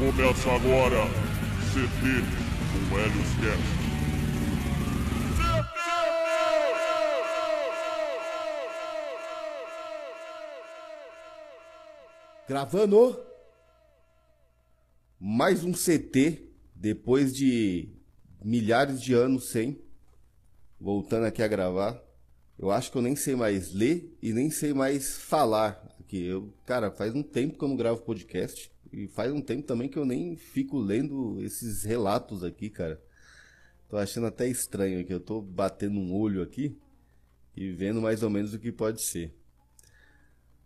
Começa agora CT com Helios Cast. Gravando mais um CT depois de milhares de anos sem voltando aqui a gravar. Eu acho que eu nem sei mais ler e nem sei mais falar aqui. Eu, cara, faz um tempo que eu não gravo podcast e faz um tempo também que eu nem fico lendo esses relatos aqui, cara. Tô achando até estranho aqui. Eu tô batendo um olho aqui e vendo mais ou menos o que pode ser.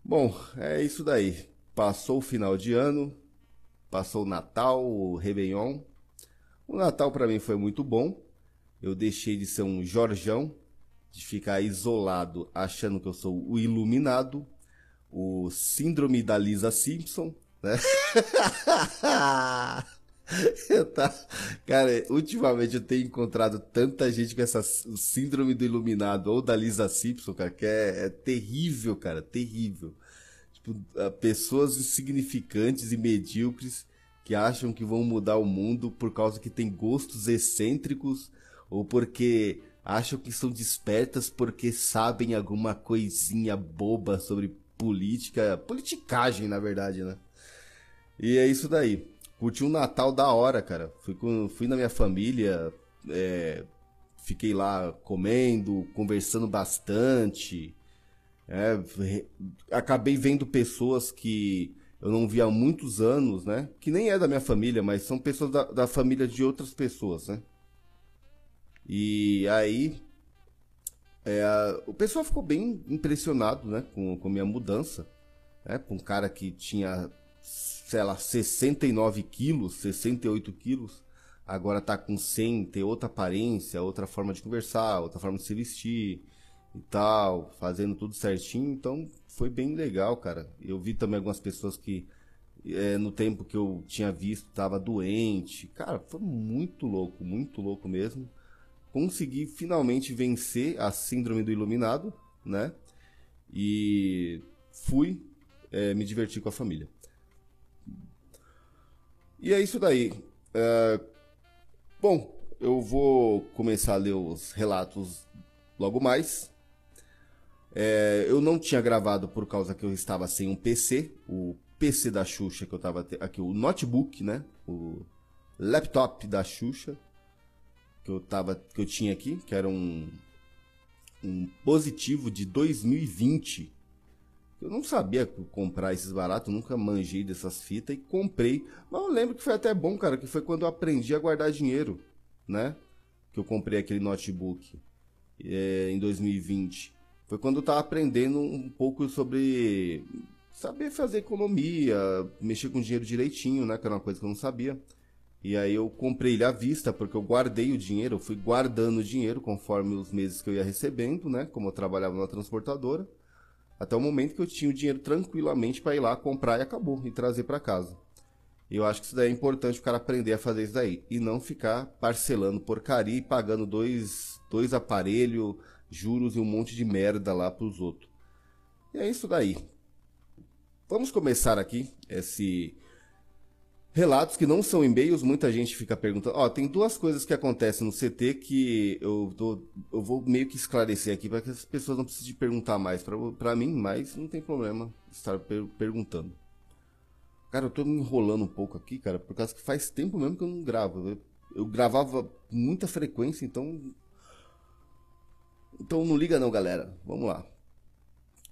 Bom, é isso daí. Passou o final de ano, passou o Natal, o Réveillon. O Natal para mim foi muito bom. Eu deixei de ser um Jorjão, de ficar isolado achando que eu sou o iluminado, o síndrome da Lisa Simpson, né? tá... Cara, ultimamente eu tenho encontrado tanta gente com essa síndrome do iluminado ou da Lisa Simpson, cara, que é, é terrível, cara, terrível. Tipo, pessoas insignificantes e medíocres que acham que vão mudar o mundo por causa que tem gostos excêntricos ou porque acham que são despertas porque sabem alguma coisinha boba sobre política, politicagem na verdade, né? E é isso daí. Curti um Natal da hora, cara. Fui, com, fui na minha família, é, fiquei lá comendo, conversando bastante. É, acabei vendo pessoas que eu não via há muitos anos, né? Que nem é da minha família, mas são pessoas da, da família de outras pessoas, né? E aí é, o pessoal ficou bem impressionado, né? Com, a minha mudança. Né? Com um cara que tinha sei lá, 69 quilos, 68 quilos, agora tá com 100, tem outra aparência, outra forma de conversar, outra forma de se vestir e tal, fazendo tudo certinho, então foi bem legal, cara. Eu vi também algumas pessoas que é, no tempo que eu tinha visto tava doente, cara, foi muito louco, muito louco mesmo. Consegui finalmente vencer a síndrome do iluminado, né? E fui é, me divertir com a família. E é isso daí. É... Bom, eu vou começar a ler os relatos logo mais. É... Eu não tinha gravado por causa que eu estava sem um PC, o PC da Xuxa que eu estava aqui, o notebook, né? O laptop da Xuxa que eu tava que eu tinha aqui, que era um um positivo de 2020 eu não sabia comprar esses baratos, nunca manjei dessas fitas e comprei. Mas eu lembro que foi até bom, cara, que foi quando eu aprendi a guardar dinheiro, né? Que eu comprei aquele notebook é, em 2020. Foi quando eu tava aprendendo um pouco sobre saber fazer economia, mexer com dinheiro direitinho, né? Que era uma coisa que eu não sabia. E aí eu comprei ele à vista, porque eu guardei o dinheiro, eu fui guardando o dinheiro conforme os meses que eu ia recebendo, né? Como eu trabalhava na transportadora. Até o momento que eu tinha o dinheiro tranquilamente para ir lá comprar e acabou, e trazer para casa. Eu acho que isso daí é importante o cara aprender a fazer isso daí. E não ficar parcelando porcaria e pagando dois, dois aparelhos, juros e um monte de merda lá pros outros. E é isso daí. Vamos começar aqui esse Relatos que não são e-mails, muita gente fica perguntando. Ó, tem duas coisas que acontecem no CT que eu, tô, eu vou meio que esclarecer aqui para que as pessoas não precisem perguntar mais para mim, mas não tem problema estar per perguntando. Cara, eu tô me enrolando um pouco aqui, cara, por causa que faz tempo mesmo que eu não gravo. Eu, eu gravava muita frequência, então. Então não liga não, galera. Vamos lá.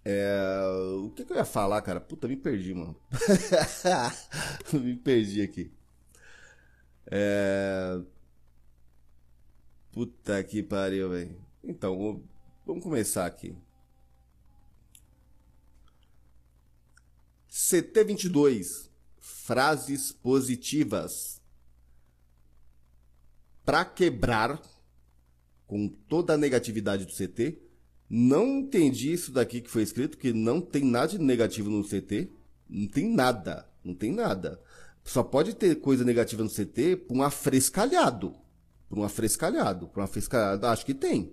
É... O que, que, eu ia falar, cara? Puta, me perdi, mano. me perdi aqui. É... Puta que pariu, velho. Então, vamos começar aqui. CT22. Frases positivas. Para quebrar com toda a negatividade do CT, Não entendi isso daqui que foi escrito, que não tem nada de negativo no CT. Não tem nada. Não tem nada. Só pode ter coisa negativa no CT por um afrescalhado. Por um afrescalhado. Por um afrescalhado, acho que tem.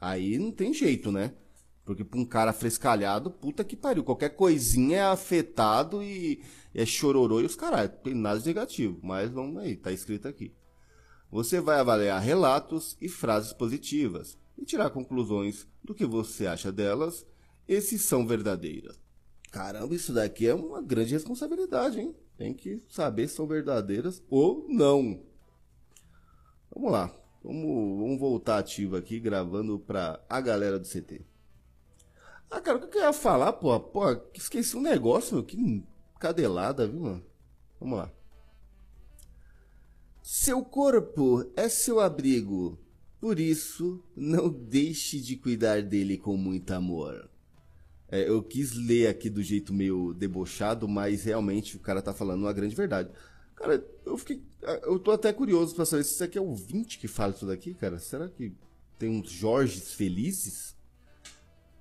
Aí não tem jeito, né? Porque pra um cara frescalhado, puta que pariu. Qualquer coisinha é afetado e é chororô e os caras. Tem nada de negativo. Mas vamos aí, tá escrito aqui. Você vai avaliar relatos e frases positivas e tirar conclusões do que você acha delas e se são verdadeiras. Caramba, isso daqui é uma grande responsabilidade, hein? Tem que saber se são verdadeiras ou não. Vamos lá. Vamos, vamos voltar ativo aqui, gravando pra a galera do CT. Ah, cara, o que eu ia falar, pô? Pô, esqueci um negócio, meu. Que cadelada, viu, mano? Vamos lá. Seu corpo é seu abrigo. Por isso, não deixe de cuidar dele com muito amor. É, eu quis ler aqui do jeito meio debochado, mas realmente o cara tá falando uma grande verdade. Cara, eu fiquei. Eu tô até curioso pra saber se isso aqui é o 20 que fala isso daqui, cara. Será que tem uns Jorges felizes?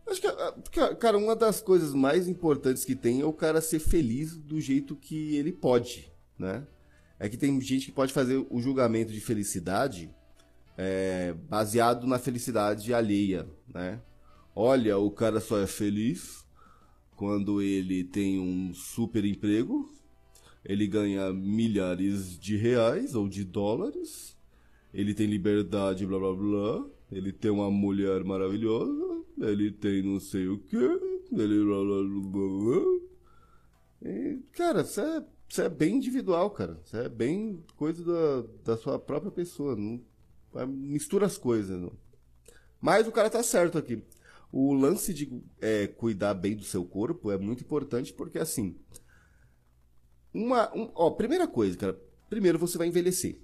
Acho que, cara, uma das coisas mais importantes que tem é o cara ser feliz do jeito que ele pode, né? É que tem gente que pode fazer o julgamento de felicidade é, baseado na felicidade alheia, né? Olha, o cara só é feliz quando ele tem um super emprego, ele ganha milhares de reais ou de dólares, ele tem liberdade, blá blá blá, ele tem uma mulher maravilhosa, ele tem não sei o que, ele blá blá blá blá. E, cara, isso é, isso é bem individual, cara. Isso é bem coisa da, da sua própria pessoa. Não, mistura as coisas. Não. Mas o cara tá certo aqui. O lance de é, cuidar bem do seu corpo é muito importante porque, assim. Uma, um, ó, primeira coisa, cara. Primeiro você vai envelhecer.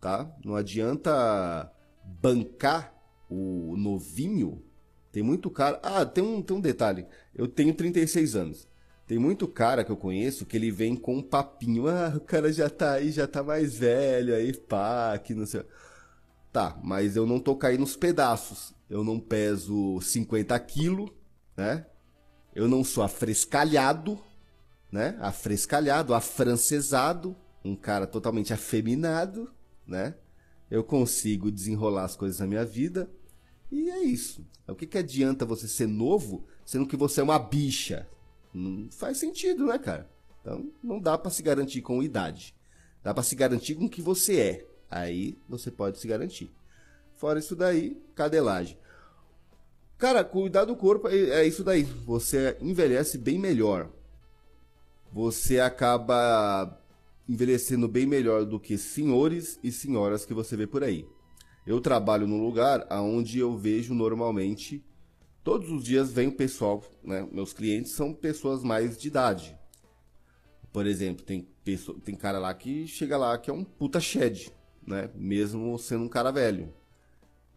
Tá? Não adianta bancar o novinho. Tem muito cara. Ah, tem um, tem um detalhe. Eu tenho 36 anos. Tem muito cara que eu conheço que ele vem com um papinho. Ah, o cara já tá aí, já tá mais velho aí, pá, que não sei. Tá, mas eu não tô caindo nos pedaços. Eu não peso 50 quilos, né? Eu não sou afrescalhado, né? Afrescalhado, afrancesado, um cara totalmente afeminado, né? Eu consigo desenrolar as coisas na minha vida. E é isso. O que, que adianta você ser novo, sendo que você é uma bicha? Não faz sentido, né, cara? Então, não dá para se garantir com idade. Dá para se garantir com o que você é. Aí você pode se garantir. Fora isso daí, cadelagem. Cara, cuidar do corpo é, é isso daí. Você envelhece bem melhor. Você acaba envelhecendo bem melhor do que senhores e senhoras que você vê por aí. Eu trabalho num lugar onde eu vejo normalmente todos os dias vem o pessoal, né? Meus clientes são pessoas mais de idade. Por exemplo, tem pessoa, tem cara lá que chega lá que é um puta shed né? Mesmo sendo um cara velho.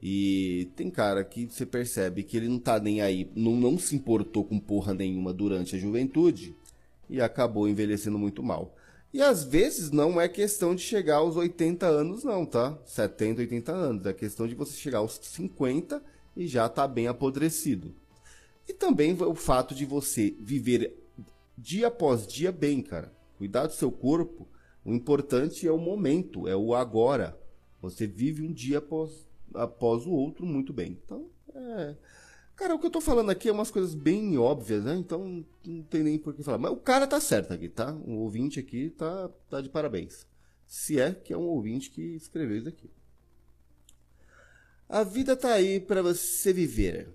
E tem cara que você percebe que ele não tá nem aí, não, não se importou com porra nenhuma durante a juventude e acabou envelhecendo muito mal. E às vezes não é questão de chegar aos 80 anos, não, tá? 70, 80 anos. É questão de você chegar aos 50 e já tá bem apodrecido. E também o fato de você viver dia após dia bem, cara. Cuidar do seu corpo o importante é o momento, é o agora. Você vive um dia após, após o outro muito bem. Então, é. Cara, o que eu tô falando aqui é umas coisas bem óbvias, né? Então não tem nem por que falar. Mas o cara tá certo aqui, tá? O ouvinte aqui tá, tá de parabéns. Se é que é um ouvinte que escreveu isso aqui. A vida tá aí para você viver.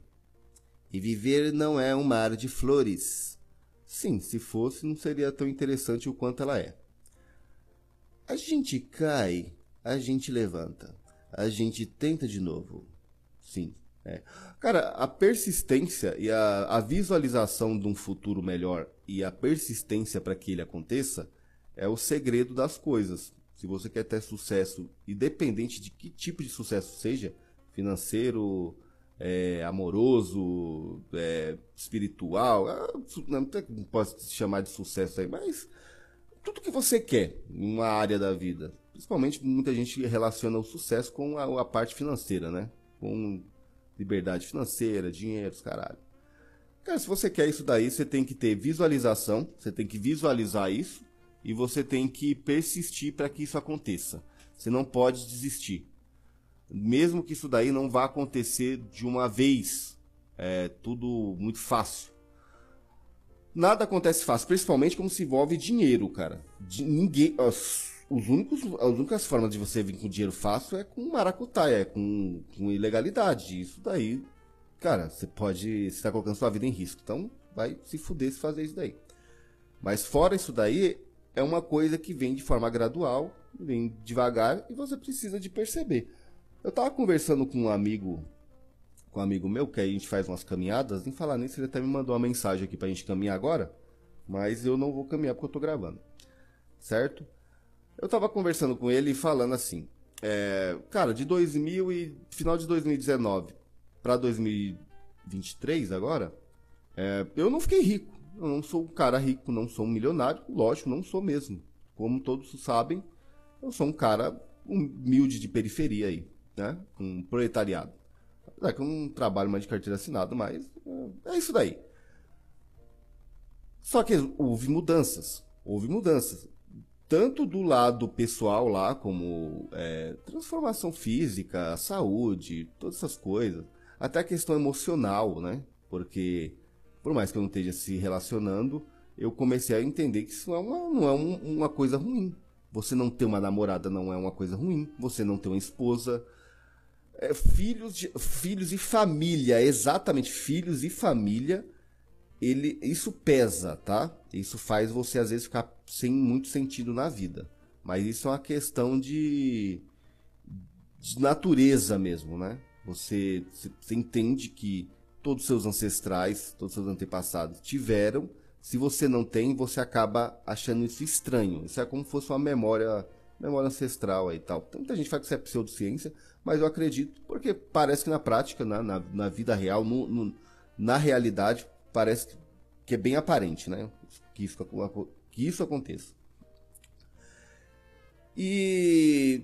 E viver não é um mar de flores. Sim, se fosse, não seria tão interessante o quanto ela é. A gente cai, a gente levanta, a gente tenta de novo. Sim. É. Cara, a persistência e a, a visualização de um futuro melhor e a persistência para que ele aconteça é o segredo das coisas. Se você quer ter sucesso, independente de que tipo de sucesso seja, financeiro, é, amoroso, é, espiritual, ah, não, não posso chamar de sucesso aí, mas tudo que você quer uma área da vida. Principalmente muita gente relaciona o sucesso com a, a parte financeira, né? Com Liberdade financeira, dinheiro, caralho. Cara, se você quer isso daí, você tem que ter visualização, você tem que visualizar isso e você tem que persistir para que isso aconteça. Você não pode desistir. Mesmo que isso daí não vá acontecer de uma vez. É tudo muito fácil. Nada acontece fácil, principalmente como se envolve dinheiro, cara. De, ninguém, os, os únicos, as únicas formas de você vir com dinheiro fácil é com maracutaia, é com, com ilegalidade. Isso daí, cara, você pode. Você tá colocando sua vida em risco. Então, vai se fuder se fazer isso daí. Mas fora isso daí, é uma coisa que vem de forma gradual, vem devagar e você precisa de perceber. Eu tava conversando com um amigo com um amigo meu, que aí a gente faz umas caminhadas, em falar nisso, ele até me mandou uma mensagem aqui pra gente caminhar agora, mas eu não vou caminhar porque eu tô gravando. Certo? Eu tava conversando com ele e falando assim, é, cara, de 2000 e final de 2019 para 2023 agora, é, eu não fiquei rico. Eu não sou um cara rico, não sou um milionário, lógico, não sou mesmo. Como todos sabem, eu sou um cara humilde de periferia aí, né? Um proletariado. Apesar que eu não trabalho mais de carteira assinada, mas é, é isso daí. Só que houve mudanças. Houve mudanças. Tanto do lado pessoal lá, como é, transformação física, saúde, todas essas coisas. Até a questão emocional, né? Porque, por mais que eu não esteja se relacionando, eu comecei a entender que isso não é uma, não é um, uma coisa ruim. Você não ter uma namorada não é uma coisa ruim. Você não ter uma esposa é, filhos, de, filhos e família, exatamente, filhos e família, ele, isso pesa, tá? Isso faz você às vezes ficar sem muito sentido na vida. Mas isso é uma questão de, de natureza mesmo, né? Você, você entende que todos os seus ancestrais, todos os seus antepassados tiveram. Se você não tem, você acaba achando isso estranho. Isso é como se fosse uma memória, memória ancestral aí e tal. Então, muita gente fala que isso é pseudociência, mas eu acredito, porque parece que na prática, na, na, na vida real, no, no, na realidade, parece que é bem aparente, né? Que isso, que isso aconteça. E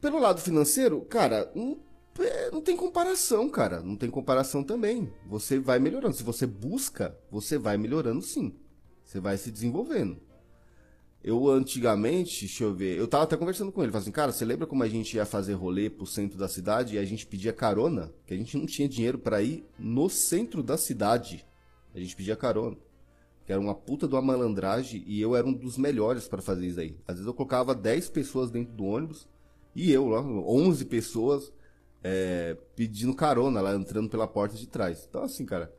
pelo lado financeiro, cara, não, é, não tem comparação, cara. Não tem comparação também. Você vai melhorando. Se você busca, você vai melhorando sim. Você vai se desenvolvendo. Eu antigamente, deixa eu ver, eu tava até conversando com ele, falei assim, cara, você lembra como a gente ia fazer rolê pro centro da cidade e a gente pedia carona? Que a gente não tinha dinheiro para ir no centro da cidade. A gente pedia carona. Que era uma puta de uma malandragem e eu era um dos melhores para fazer isso aí. Às vezes eu colocava 10 pessoas dentro do ônibus e eu lá, 11 pessoas é, pedindo carona lá, entrando pela porta de trás. Então assim, cara,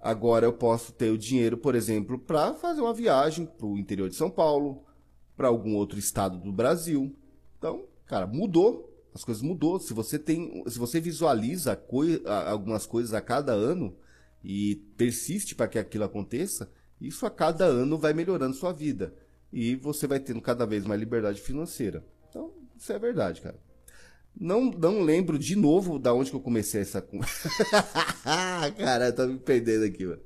Agora eu posso ter o dinheiro, por exemplo, para fazer uma viagem para o interior de São Paulo, para algum outro estado do Brasil. Então, cara, mudou. As coisas mudou. Se você tem, se você visualiza coi algumas coisas a cada ano e persiste para que aquilo aconteça, isso a cada ano vai melhorando sua vida e você vai tendo cada vez mais liberdade financeira. Então, isso é verdade, cara. Não, não lembro de novo da onde que eu comecei essa Cara, tá me perdendo aqui, mano.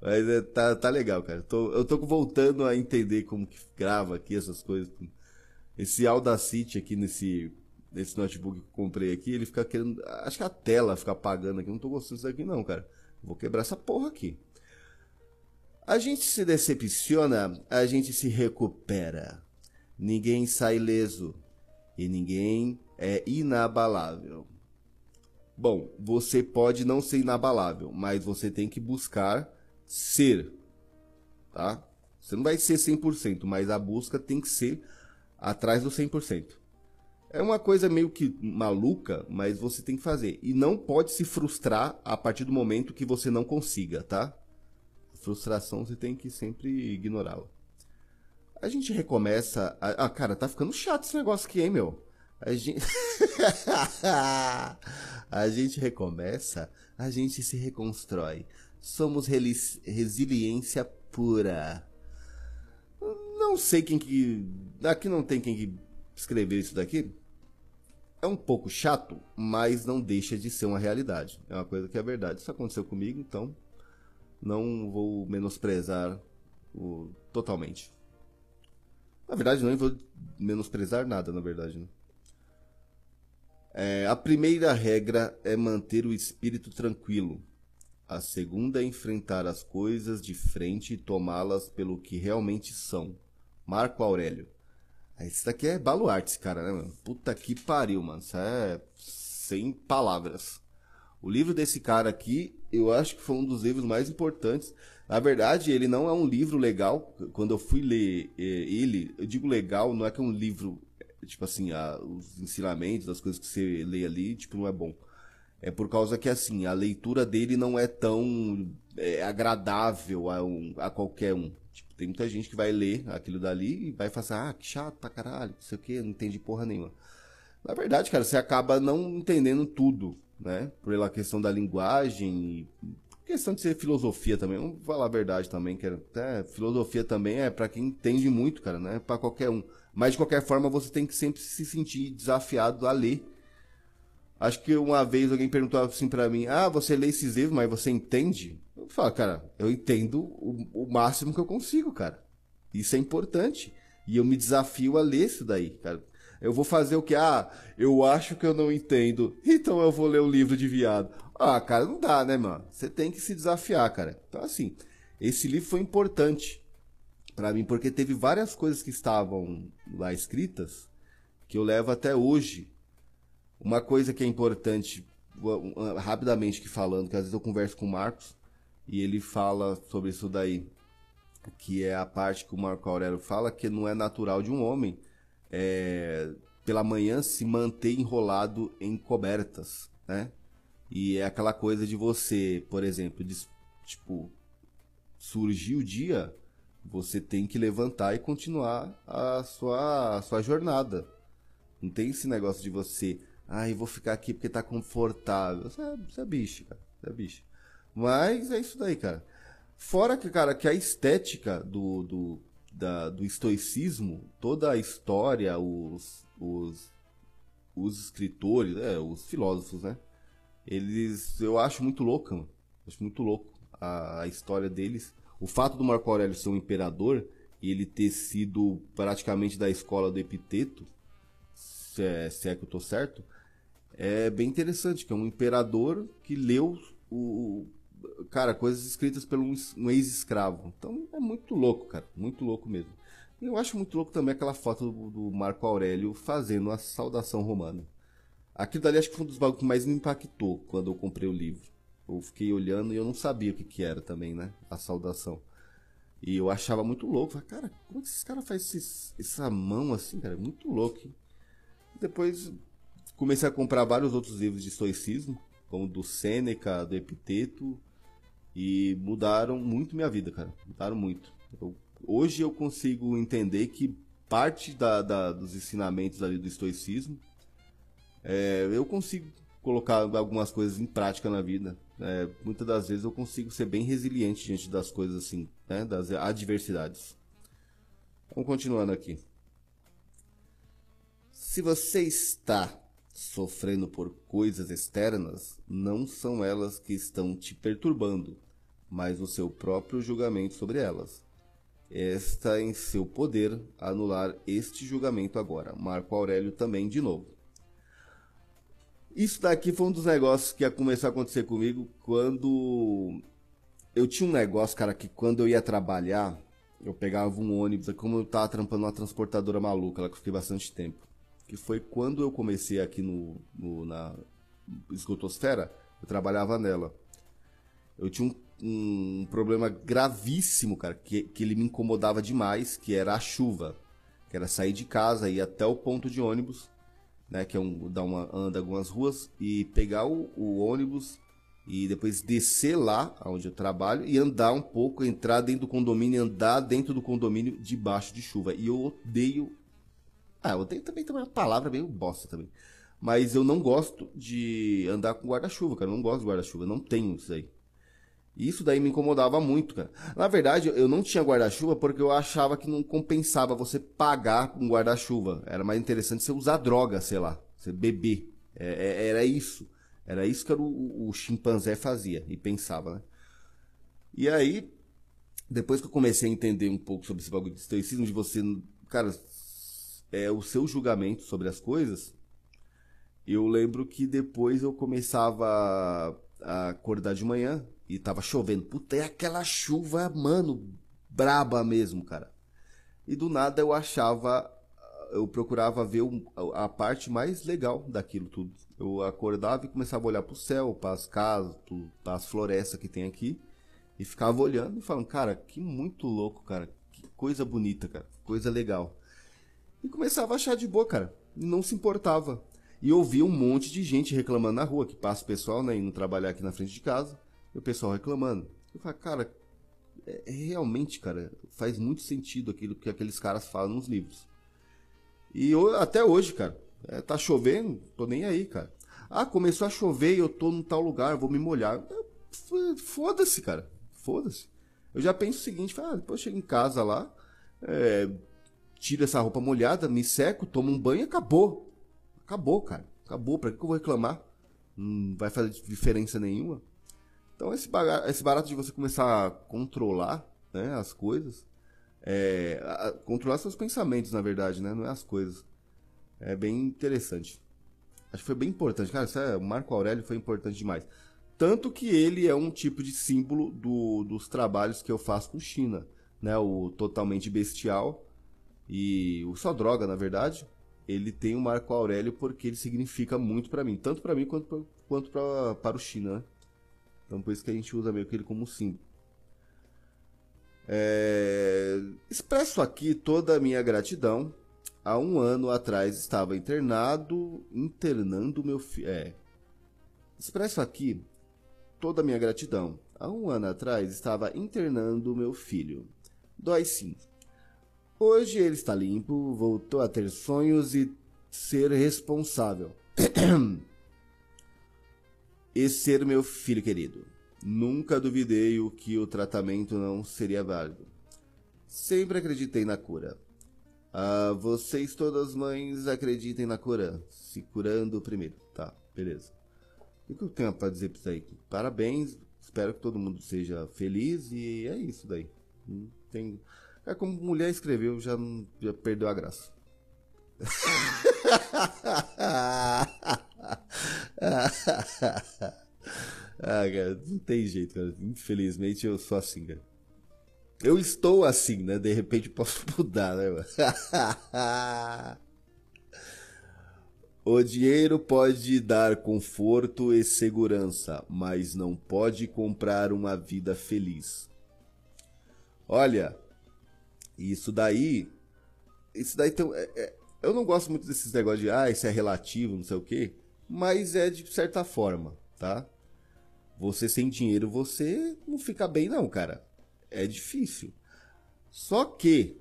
Mas é, tá, tá legal, cara. Tô, eu tô voltando a entender como que grava aqui essas coisas. Esse Audacity aqui nesse, nesse notebook que eu comprei aqui, ele fica querendo. Acho que a tela fica apagando aqui. Não tô gostando disso aqui, não, cara. Vou quebrar essa porra aqui. A gente se decepciona, a gente se recupera. Ninguém sai leso. E ninguém é inabalável. Bom, você pode não ser inabalável, mas você tem que buscar ser, tá? Você não vai ser 100%, mas a busca tem que ser atrás do 100%. É uma coisa meio que maluca, mas você tem que fazer. E não pode se frustrar a partir do momento que você não consiga, tá? Frustração você tem que sempre ignorá-la. A gente recomeça. A... Ah, cara, tá ficando chato esse negócio aqui, hein, meu? A gente... a gente recomeça, a gente se reconstrói. Somos resiliência pura. Não sei quem que. Aqui não tem quem que escrever isso daqui. É um pouco chato, mas não deixa de ser uma realidade. É uma coisa que é verdade. Isso aconteceu comigo, então não vou menosprezar o... totalmente. Na verdade, não vou menosprezar nada, na verdade. Né? É, a primeira regra é manter o espírito tranquilo. A segunda é enfrentar as coisas de frente e tomá-las pelo que realmente são. Marco Aurélio. Esse daqui é baluarte, cara, né, mano? Puta que pariu, mano. Isso é sem palavras. O livro desse cara aqui, eu acho que foi um dos livros mais importantes. Na verdade, ele não é um livro legal. Quando eu fui ler eh, ele, eu digo legal, não é que é um livro, tipo assim, a, os ensinamentos, as coisas que você lê ali, tipo, não é bom. É por causa que, assim, a leitura dele não é tão é, agradável a, um, a qualquer um. Tipo, tem muita gente que vai ler aquilo dali e vai falar assim, ah, que chato pra caralho, não sei o que, não entendi porra nenhuma. Na verdade, cara, você acaba não entendendo tudo, né? Pela questão da linguagem questão de ser filosofia também, vamos falar a verdade também, que até filosofia também é para quem entende muito, cara, não é para qualquer um. Mas de qualquer forma, você tem que sempre se sentir desafiado a ler Acho que uma vez alguém perguntou assim para mim: Ah, você lê esses livros, mas você entende? Eu falo, cara, eu entendo o, o, máximo que eu consigo, cara. Isso é importante. E eu me desafio a ler isso daí, cara. Eu vou fazer o que? Ah, eu acho que eu não entendo, então eu vou ler o livro de viado. Ah, cara, não dá, né, mano? Você tem que se desafiar, cara. Então, assim, esse livro foi importante para mim, porque teve várias coisas que estavam lá escritas que eu levo até hoje uma coisa que é importante, rapidamente que falando, que às vezes eu converso com o Marcos e ele fala sobre isso daí, que é a parte que o Marco Aurélio fala que não é natural de um homem é, pela manhã se manter enrolado em cobertas, né? E é aquela coisa de você, por exemplo, de, tipo, surgir o dia, você tem que levantar e continuar a sua, a sua jornada. Não tem esse negócio de você Ai, vou ficar aqui porque tá confortável. Você é, você é bicho, cara. Você é bicho. Mas é isso daí, cara. Fora que, cara, que a estética do, do, da, do estoicismo, toda a história, os, os, os escritores, é, os filósofos, né? Eles, eu acho muito louco, mano. Acho muito louco a, a história deles. O fato do Marco Aurélio ser um imperador e ele ter sido praticamente da escola do Epiteto, se é, se é que eu tô certo, é bem interessante, que é um imperador que leu o, cara, coisas escritas por um, ex-escravo. Então é muito louco, cara, muito louco mesmo. Eu acho muito louco também aquela foto do, do, Marco Aurélio fazendo a saudação romana. Aquilo dali acho que foi um dos bagulhos que mais me impactou quando eu comprei o livro. Eu fiquei olhando e eu não sabia o que, que era também, né? A saudação. E eu achava muito louco. Falei, cara, como é que esses caras fazem essa mão assim, cara? Muito louco, hein? Depois Comecei a comprar vários outros livros de estoicismo, como do Sêneca, do Epiteto, e mudaram muito minha vida, cara. Mudaram muito. Eu, hoje eu consigo entender que parte da, da, dos ensinamentos ali do estoicismo, é, eu consigo colocar algumas coisas em prática na vida. É, muitas das vezes eu consigo ser bem resiliente diante das coisas assim, né, das adversidades. Vamos continuando aqui. Se você está sofrendo por coisas externas, não são elas que estão te perturbando, mas o seu próprio julgamento sobre elas. Está em seu poder anular este julgamento agora. Marco Aurélio também de novo. Isso daqui foi um dos negócios que ia começar a acontecer comigo quando eu tinha um negócio, cara, que quando eu ia trabalhar, eu pegava um ônibus, como eu tava trampando uma transportadora maluca, lá que eu fiquei bastante tempo que foi quando eu comecei aqui no, no na esgotosfera, eu trabalhava nela. Eu tinha um, um, problema gravíssimo, cara, que, que ele me incomodava demais, que era a chuva. Que era sair de casa, ir até o ponto de ônibus, né, que é um, dar uma, anda algumas ruas, e pegar o, o ônibus e depois descer lá onde eu trabalho e andar um pouco, entrar dentro do condomínio, andar dentro do condomínio debaixo de chuva. E eu odeio ah, eu tenho também, também uma palavra meio bosta também. Mas eu não gosto de andar com guarda-chuva, cara. Eu não gosto de guarda-chuva. Não tenho isso aí. Isso daí me incomodava muito, cara. Na verdade, eu não tinha guarda-chuva porque eu achava que não compensava você pagar com guarda-chuva. Era mais interessante você usar droga, sei lá. Você beber. É, é, era isso. Era isso que era o, o, chimpanzé fazia e pensava, né? E aí, depois que eu comecei a entender um pouco sobre esse bagulho de estoicismo, de você, cara, é, o seu julgamento sobre as coisas, eu lembro que depois eu começava a acordar de manhã e tava chovendo. Puta, é aquela chuva, mano, braba mesmo, cara. E do nada eu achava, eu procurava ver a parte mais legal daquilo tudo. Eu acordava e começava a olhar pro céu, para as casas, para as florestas que tem aqui. E ficava olhando e falando, cara, que muito louco, cara. Que coisa bonita, cara. Coisa legal. E começava a achar de boa, cara. E não se importava. E ouvia um monte de gente reclamando na rua, que passa o pessoal, né, indo trabalhar aqui na frente de casa. E o pessoal reclamando. Eu falei, cara, é, é, realmente, cara, faz muito sentido aquilo que aqueles caras falam nos livros. E eu, até hoje, cara, é, tá chovendo, tô nem aí, cara. Ah, começou a chover e eu tô num tal lugar, vou me molhar. Foda-se, cara. Foda-se. Eu já penso o seguinte, ah, depois eu chego em casa lá, é, tiro essa roupa molhada, me seco, tomo um banho e acabou. Acabou, cara. Acabou. Pra que eu vou reclamar? Não vai fazer diferença nenhuma. Então esse, barato, esse barato de você começar a controlar né, as coisas, é, a, controlar seus pensamentos, na verdade, né? Não é as coisas. É bem interessante. Acho que foi bem importante. Cara, isso é, o Marco Aurélio foi importante demais. Tanto que ele é um tipo de símbolo do, dos trabalhos que eu faço com China. Né? O totalmente bestial e o só droga, na verdade. Ele tem o Marco Aurélio porque ele significa muito para mim. Tanto para mim quanto, pra, quanto pra, para o China. Né? Então por isso que a gente usa meio que ele como símbolo. É... Expresso aqui toda a minha gratidão. Há um ano atrás estava internado, internando meu filho. É. Expresso aqui toda a minha gratidão. Há um ano atrás estava internando meu filho. Dói sim. Hoje ele está limpo, voltou a ter sonhos e ser responsável. e ser meu filho querido. Nunca duvidei o que o tratamento não seria válido. Sempre acreditei na cura. Ah, vocês todas mães acreditem na cura, se curando primeiro. Tá, beleza. O que eu tenho pra dizer pra isso aí? Parabéns, espero que todo mundo seja feliz e é isso daí. Tem... É como mulher escreveu, já, já perdeu a graça. ah, cara, não tem jeito, cara. Infelizmente eu sou assim, cara. Eu estou assim, né? De repente posso mudar, né, mano? O dinheiro pode dar conforto e segurança, mas não pode comprar uma vida feliz. Olha, isso daí. Isso daí tem. É, é, eu não gosto muito desses negócios de ah, isso é relativo, não sei o quê. Mas é de certa forma, tá? Você sem dinheiro, você não fica bem, não, cara. É difícil. Só que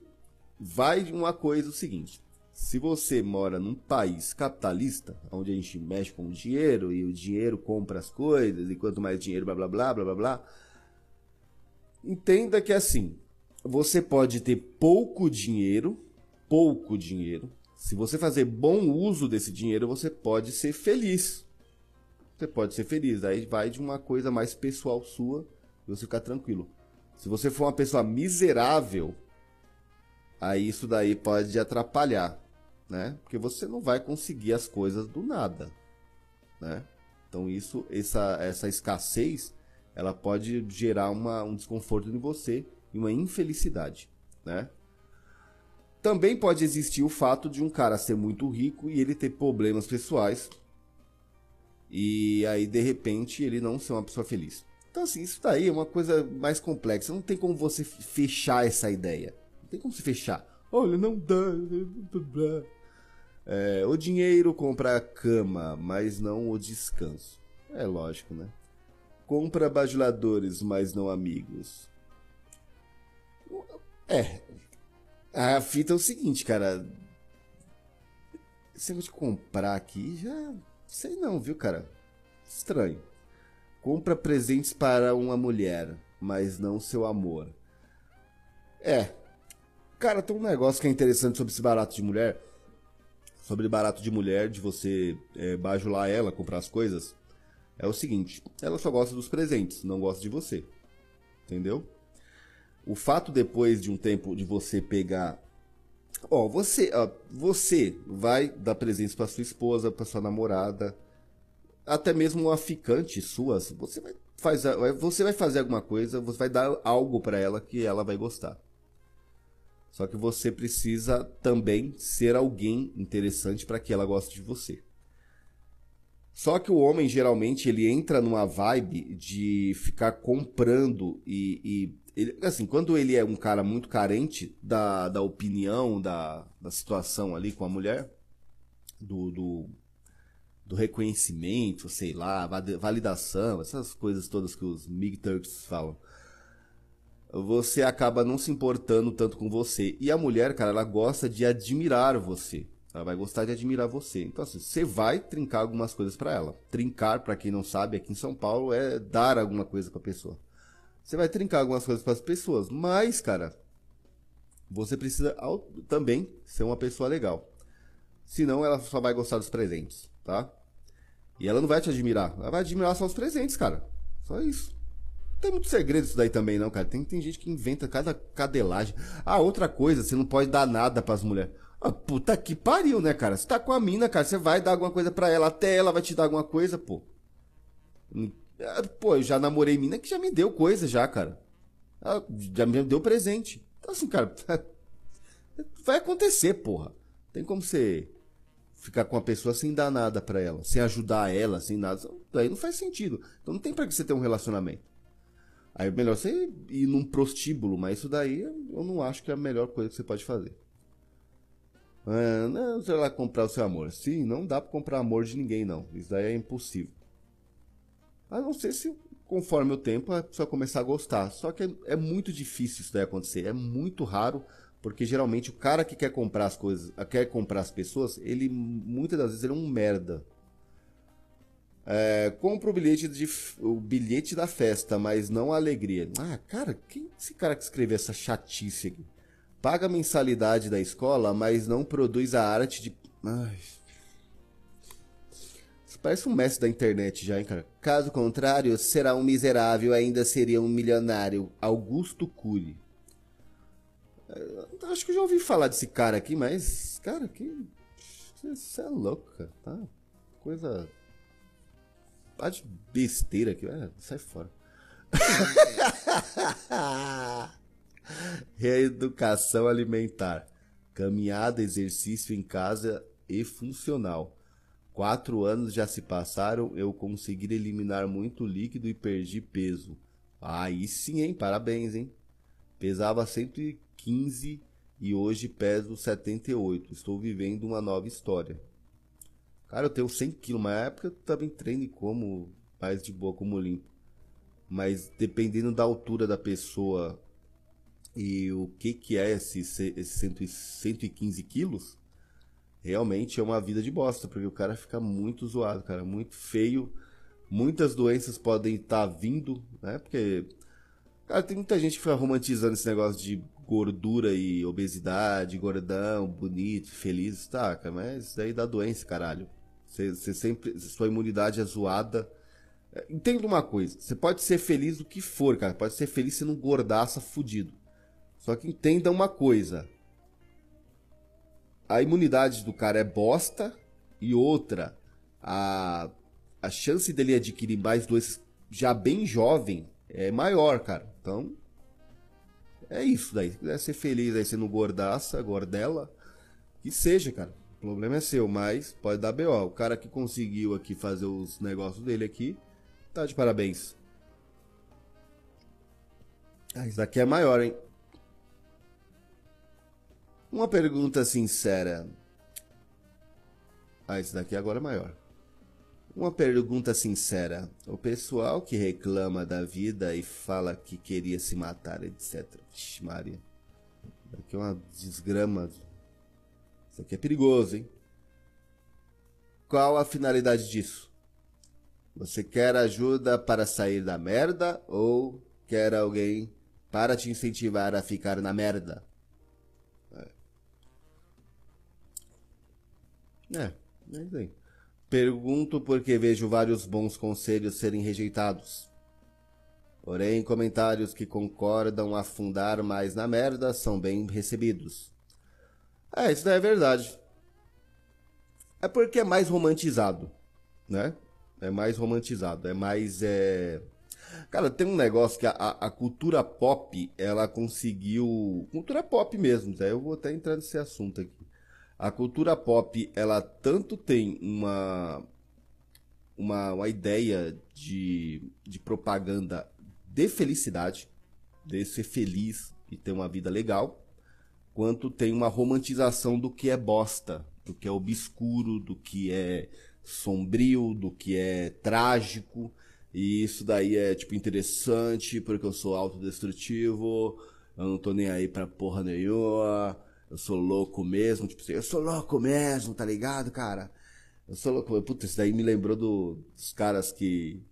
vai de uma coisa o seguinte se você mora num país capitalista, onde a gente mexe com dinheiro e o dinheiro compra as coisas, e quanto mais dinheiro, blá blá blá blá blá blá, entenda que assim, você pode ter pouco dinheiro, pouco dinheiro. Se você fazer bom uso desse dinheiro, você pode ser feliz. Você pode ser feliz. Aí vai de uma coisa mais pessoal sua e você ficar tranquilo. Se você for uma pessoa miserável, aí isso daí pode atrapalhar né? Porque você não vai conseguir as coisas do nada, né? Então isso, essa, essa escassez, ela pode gerar uma, um desconforto em você e uma infelicidade, né? Também pode existir o fato de um cara ser muito rico e ele ter problemas pessoais e aí de repente ele não ser uma pessoa feliz. Então assim, isso daí é uma coisa mais complexa. Não tem como você fechar essa ideia. Não tem como se fechar. Olha, não dá. É, o dinheiro compra a cama, mas não o descanso. É lógico, né? Compra bajuladores, mas não amigos. É. A fita é o seguinte, cara. Se eu te comprar aqui, já. Sei não, viu, cara? Estranho. Compra presentes para uma mulher, mas não seu amor. É. Cara, tem um negócio que é interessante sobre esse barato de mulher sobre barato de mulher, de você é, bajular ela, comprar as coisas, é o seguinte: ela só gosta dos presentes, não gosta de você. Entendeu? O fato depois de um tempo de você pegar Ó, você, ó, você vai dar presentes para sua esposa, para sua namorada, até mesmo uma ficante sua. Você vai, faz, você vai fazer alguma coisa, você vai dar algo para ela que ela vai gostar. Só que você precisa também ser alguém interessante para que ela goste de você. Só que o homem geralmente ele entra numa vibe de ficar comprando e, e ele, assim, quando ele é um cara muito carente da, da opinião, da, da situação ali com a mulher, do, do, do reconhecimento, sei lá, validação, essas coisas todas que os Mig Turks falam você acaba não se importando tanto com você. E a mulher, cara, ela gosta de admirar você. Ela vai gostar de admirar você. Então, assim, você vai trincar algumas coisas para ela. Trincar, para quem não sabe, aqui em São Paulo é dar alguma coisa para pessoa. Você vai trincar algumas coisas para as pessoas, mas, cara, você precisa também ser uma pessoa legal. Senão ela só vai gostar dos presentes, tá? E ela não vai te admirar. Ela vai admirar só os presentes, cara. Só isso tem muito segredo isso daí também, não, cara. Tem, tem gente que inventa cada cadelagem. Ah, outra coisa, você não pode dar nada pras mulheres. Ah, puta que pariu, né, cara? Você tá com a mina, cara, você vai dar alguma coisa pra ela, até ela vai te dar alguma coisa, pô. Ah, pô, eu já namorei mina que já me deu coisa já, cara. Ela ah, já me deu presente. Então, assim, cara, vai acontecer, porra. Tem como você ficar com a pessoa sem dar nada para ela, sem ajudar ela, sem nada. Daí não faz sentido. Então não tem para que você ter um relacionamento. Aí é melhor você ir num prostíbulo, mas isso daí eu não acho que é a melhor coisa que você pode fazer. É, não, você vai comprar o seu amor. Sim, não dá para comprar amor de ninguém, não. Isso daí é impossível. A não ser se, conforme o tempo, a pessoa começar a gostar. Só que é, é muito difícil isso daí acontecer. É muito raro, porque geralmente o cara que quer comprar as coisas, quer comprar as pessoas, ele muitas das vezes ele é um merda. É, compra o bilhete, de, o bilhete da festa, mas não a alegria. Ah, cara, quem esse cara que escreveu essa chatice aqui? Paga a mensalidade da escola, mas não produz a arte de. Ai. Parece um mestre da internet já, hein, cara? Caso contrário, será um miserável, ainda seria um milionário. Augusto Cury. É, acho que eu já ouvi falar desse cara aqui, mas. Cara, que. Isso é louco, cara. Tá? Coisa Pá de besteira aqui. É, sai fora. Reeducação alimentar. Caminhada, exercício em casa e funcional. Quatro anos já se passaram, eu consegui eliminar muito líquido e perdi peso. Aí sim, hein? Parabéns, hein? Pesava 115 e hoje peso 78. Estou vivendo uma nova história. Cara, eu tenho 100 quilos, mas na época eu também treino e como mais de boa, como limpo. Mas dependendo da altura da pessoa e o que que é esse, esse 115 quilos, realmente é uma vida de bosta, porque o cara fica muito zoado, cara, muito feio. Muitas doenças podem estar tá vindo, né? Porque, cara, tem muita gente que fica romantizando esse negócio de gordura e obesidade, gordão, bonito, feliz, tá, cara, mas isso daí dá doença, caralho. Você, você sempre. Sua imunidade é zoada. É, entenda uma coisa, você pode ser feliz do que for, cara. Pode ser feliz sendo um gordaça fudido. Só que entenda uma coisa. A imunidade do cara é bosta. E outra, a, a chance dele adquirir mais doenças já bem jovem é maior, cara. Então, é isso daí. Se quiser ser feliz aí sendo gordaça, gordela, que seja, cara. O problema é seu, mas pode dar BO. O cara que conseguiu aqui fazer os negócios dele aqui, tá de parabéns. Ah, isso daqui é maior, hein? Uma pergunta sincera. Ah, esse daqui agora é maior. Uma pergunta sincera. O pessoal que reclama da vida e fala que queria se matar, etc. Vixe, Maria. Daqui é uma desgrama isso aqui é perigoso, hein? Qual a finalidade disso? Você quer ajuda para sair da merda ou quer alguém para te incentivar a ficar na merda? É, é isso aí. Pergunto porque vejo vários bons conselhos serem rejeitados. Porém, comentários que concordam afundar mais na merda são bem recebidos. É, isso daí é verdade. É porque é mais romantizado, né? É mais romantizado, é mais. É... Cara, tem um negócio que a, a, cultura pop, ela conseguiu. Cultura pop mesmo, né? eu vou até entrar nesse assunto aqui. A cultura pop, ela tanto tem uma, uma, uma ideia de, de propaganda de felicidade, de ser feliz e ter uma vida legal, quanto tem uma romantização do que é bosta, do que é obscuro, do que é sombrio, do que é trágico. E isso daí é, tipo, interessante, porque eu sou autodestrutivo, eu não tô nem aí pra porra nenhuma, eu sou louco mesmo, tipo assim, eu sou louco mesmo, tá ligado, cara? Eu sou louco. Puta, isso daí me lembrou do, dos caras que.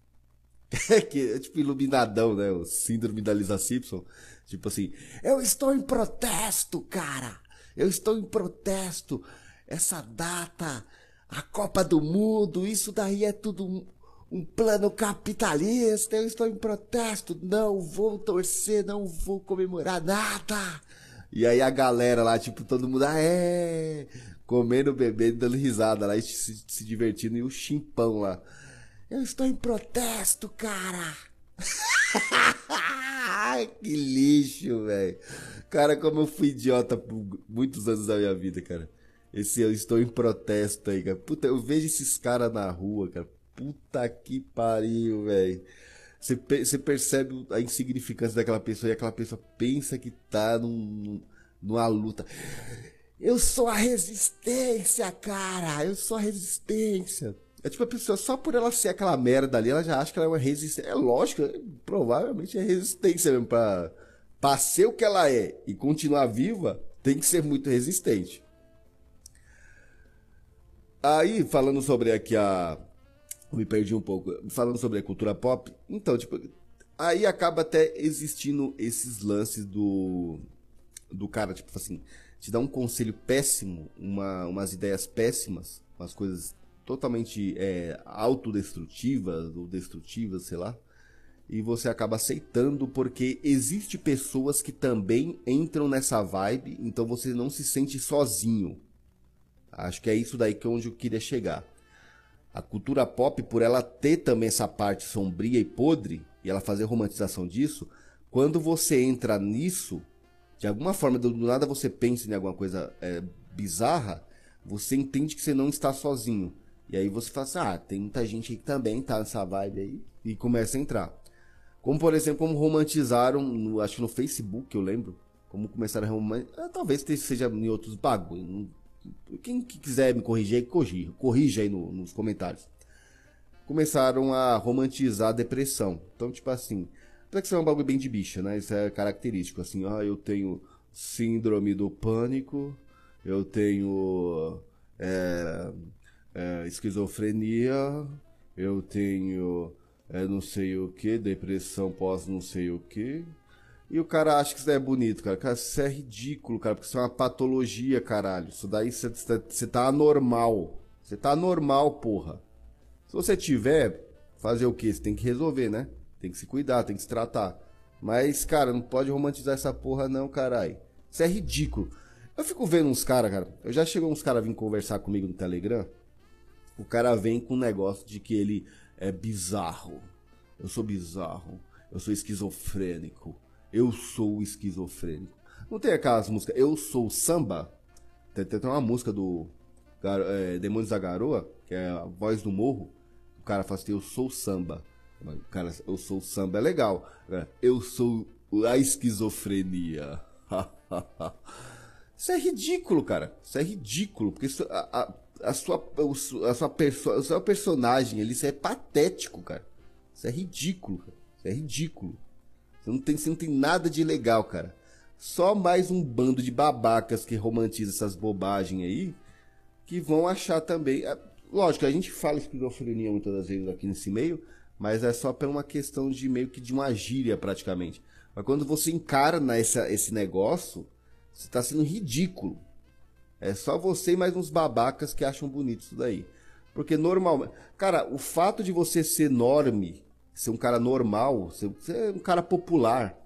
que é tipo iluminadão, né? O síndrome da Lisa Simpson. Tipo assim, eu estou em protesto, cara! Eu estou em protesto! Essa data, a Copa do Mundo, isso daí é tudo um, um plano capitalista. Eu estou em protesto, não vou torcer, não vou comemorar nada. E aí a galera lá, tipo, todo mundo, ah, é, comendo, bebendo, dando risada lá e se, se divertindo. E o chimpão lá. Eu estou em protesto, cara. que lixo, velho. Cara, como eu fui idiota por muitos anos da minha vida, cara. Esse eu estou em protesto aí, cara. Puta, eu vejo esses caras na rua, cara. Puta que pariu, velho. Você, percebe a insignificância daquela pessoa e aquela pessoa pensa que tá num, numa luta. Eu sou a resistência, cara. Eu sou a resistência. É tipo a pessoa, só por ela ser aquela merda ali, ela já acha que ela é uma resistência. É lógico, provavelmente é resistência mesmo. Pra, pra ser o que ela é e continuar viva, tem que ser muito resistente. Aí, falando sobre aqui a, me perdi um pouco. Falando sobre a cultura pop, então, tipo, aí acaba até existindo esses lances do do cara, tipo assim, te dá um conselho péssimo, uma, umas ideias péssimas, umas coisas totalmente é, autodestrutivas ou destrutivas, sei lá, e você acaba aceitando porque existe pessoas que também entram nessa vibe, então você não se sente sozinho. Acho que é isso daí que é onde eu queria chegar. A cultura pop, por ela ter também essa parte sombria e podre, e ela fazer romantização disso, quando você entra nisso, de alguma forma, do nada você pensa em alguma coisa é, bizarra, você entende que você não está sozinho. E aí você fala assim, ah, tem muita gente que também tá nessa vibe aí, e começa a entrar. Como, por exemplo, como romantizaram, no, acho que no Facebook, eu lembro, como começaram a romantizar, ah, talvez seja em outros bagulho, quem quiser me corrigir, corrija, corrija aí no, nos comentários. Começaram a romantizar a depressão. Então, tipo assim, depressão é um bagulho bem de bicha, né? Isso é característico. Assim, ah, eu tenho síndrome do pânico, eu tenho é, é, esquizofrenia, eu tenho é, não sei o que, depressão pós não sei o que. E o cara acha que isso daí é bonito, cara. Cara, isso é ridículo, cara, porque isso é uma patologia, caralho. Isso daí você tá anormal. Você tá anormal, porra. Se você tiver, fazer o quê? Você tem que resolver, né? Tem que se cuidar, tem que se tratar. Mas, cara, não pode romantizar essa porra, não, caralho. Isso é ridículo. Eu fico vendo uns caras, cara. Eu já chegou uns caras vir conversar comigo no Telegram. O cara vem com um negócio de que ele é bizarro. Eu sou bizarro. Eu sou esquizofrênico. Eu sou esquizofrênico. Não tem aquelas músicas Eu Sou Samba? Tem, tem uma música do é, Demônios da Garoa, que é a voz do morro. O cara fala assim, eu sou samba. O cara, eu sou samba, é legal. Eu sou a esquizofrenia. Isso é ridículo, cara. Isso é ridículo, porque isso, a, a, a, sua, a sua o seu personagem, ele, isso é patético, cara. Isso é ridículo, cara. Isso é ridículo. Você não tem, você não tem nada de legal, cara. Só mais um bando de babacas que romantiza essas bobagens aí, que vão achar também. É, lógico, a gente fala esquizofrenia muitas das vezes aqui nesse meio, mas é só por uma questão de meio que de uma gíria praticamente. Mas quando você encarna essa, esse negócio, você está sendo ridículo. É só você e mais uns babacas que acham bonito isso daí. Porque normalmente. Cara, o fato de você ser norme ser um cara normal, ser, ser um cara popular,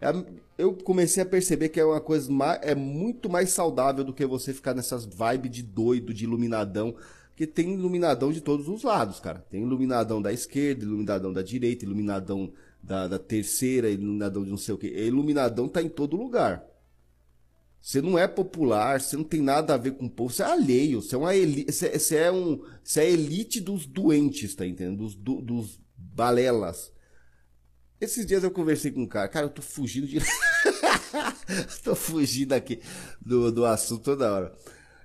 É, eu comecei a perceber que é uma coisa mais, é muito mais saudável do que você ficar nessas vibes de doido, de iluminadão. Porque tem iluminadão de todos os lados, cara. Tem iluminadão da esquerda, iluminadão da direita, iluminadão da, da terceira, iluminadão de não sei o que. Iluminadão tá em todo lugar. Você não é popular, você não tem nada a ver com o povo, você é alheio, você é, uma você é, um, você é elite dos doentes, tá entendendo? Dos, do, dos balelas. Esses dias eu conversei com um cara, cara, eu tô fugindo de. tô fugindo aqui do, do assunto toda hora.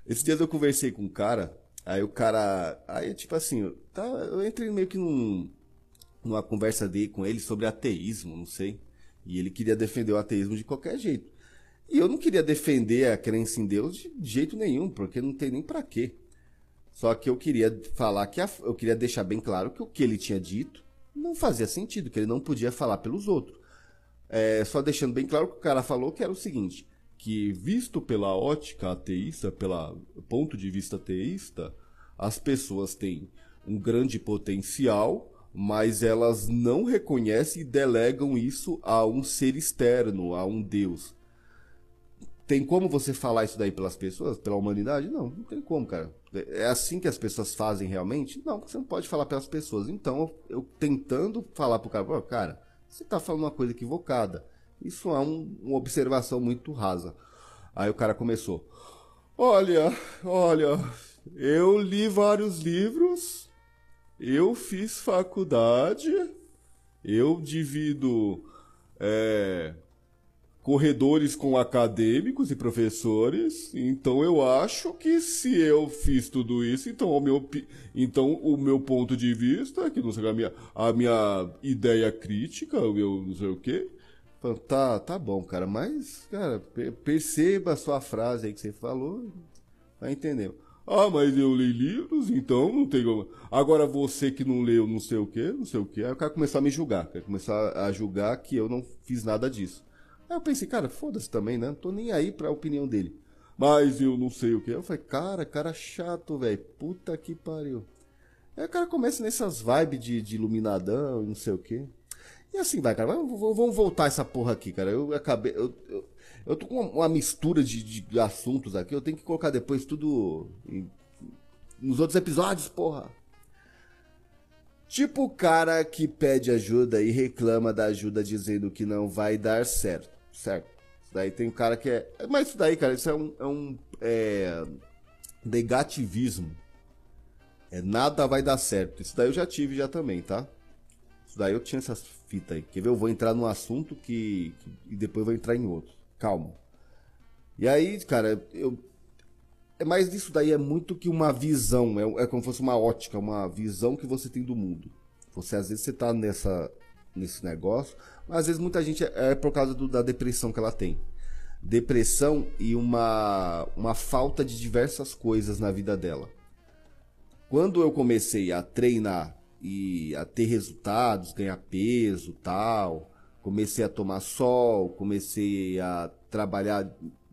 Esses dias eu conversei com um cara, aí o cara. Aí, tipo assim, tá, eu entrei meio que num, numa conversa dele com ele sobre ateísmo, não sei. E ele queria defender o ateísmo de qualquer jeito. E eu não queria defender a crença em Deus de jeito nenhum, porque não tem nem para quê. Só que eu queria falar que a, eu queria deixar bem claro que o que ele tinha dito não fazia sentido, que ele não podia falar pelos outros. É, só deixando bem claro que o cara falou que era o seguinte, que visto pela ótica ateísta, pelo ponto de vista ateísta, as pessoas têm um grande potencial, mas elas não reconhecem e delegam isso a um ser externo, a um Deus. Tem como você falar isso daí pelas pessoas, pela humanidade? Não, não tem como, cara. É assim que as pessoas fazem realmente? Não, você não pode falar pelas pessoas. Então, eu, eu tentando falar pro cara, cara, você tá falando uma coisa equivocada. Isso é um, uma observação muito rasa. Aí o cara começou. Olha, olha, eu li vários livros, eu fiz faculdade, eu divido é, corredores com acadêmicos e professores. Então eu acho que se eu fiz tudo isso, então o meu, então, o meu ponto de vista, que não sei a minha, a minha ideia crítica, o meu não sei o quê. Tá, tá bom, cara, mas, cara, perceba a sua frase aí que você falou, tá entendendo? Ah, mas eu li livros, então não tem como. Agora você que não leu não sei o que, não sei o que, aí o cara começar a me julgar, quer começar a julgar que eu não fiz nada disso. Aí eu pensei, cara, foda-se também, né? Não tô nem aí pra opinião dele. Mas eu não sei o que. Eu falei, cara, cara chato, velho. Puta que pariu. Aí o cara começa nessas vibes de, de iluminadão e não sei o que. E assim vai, cara. Vamos voltar essa porra aqui, cara. Eu acabei. Eu, eu, eu tô com uma, uma mistura de, de, assuntos aqui. Eu tenho que colocar depois tudo em, nos outros episódios, porra. Tipo o cara que pede ajuda e reclama da ajuda dizendo que não vai dar certo certo? Isso daí tem um cara que é. Mas isso daí, cara, isso é um, é um é... negativismo. É nada vai dar certo. Isso daí eu já tive já também, tá? Isso daí eu tinha essas fitas aí. Quer ver? Eu vou entrar num assunto que, que e depois vou entrar em outro. Calma. E aí, cara, eu é mais disso daí é muito que uma visão, é, é como se fosse uma ótica, uma visão que você tem do mundo. Você às vezes você tá nessa nesse negócio. Mas às vezes muita gente é, é por causa do, da depressão que ela tem. Depressão e uma, uma falta de diversas coisas na vida dela. Quando eu comecei a treinar e a ter resultados, ganhar peso, tal, comecei a tomar sol, comecei a trabalhar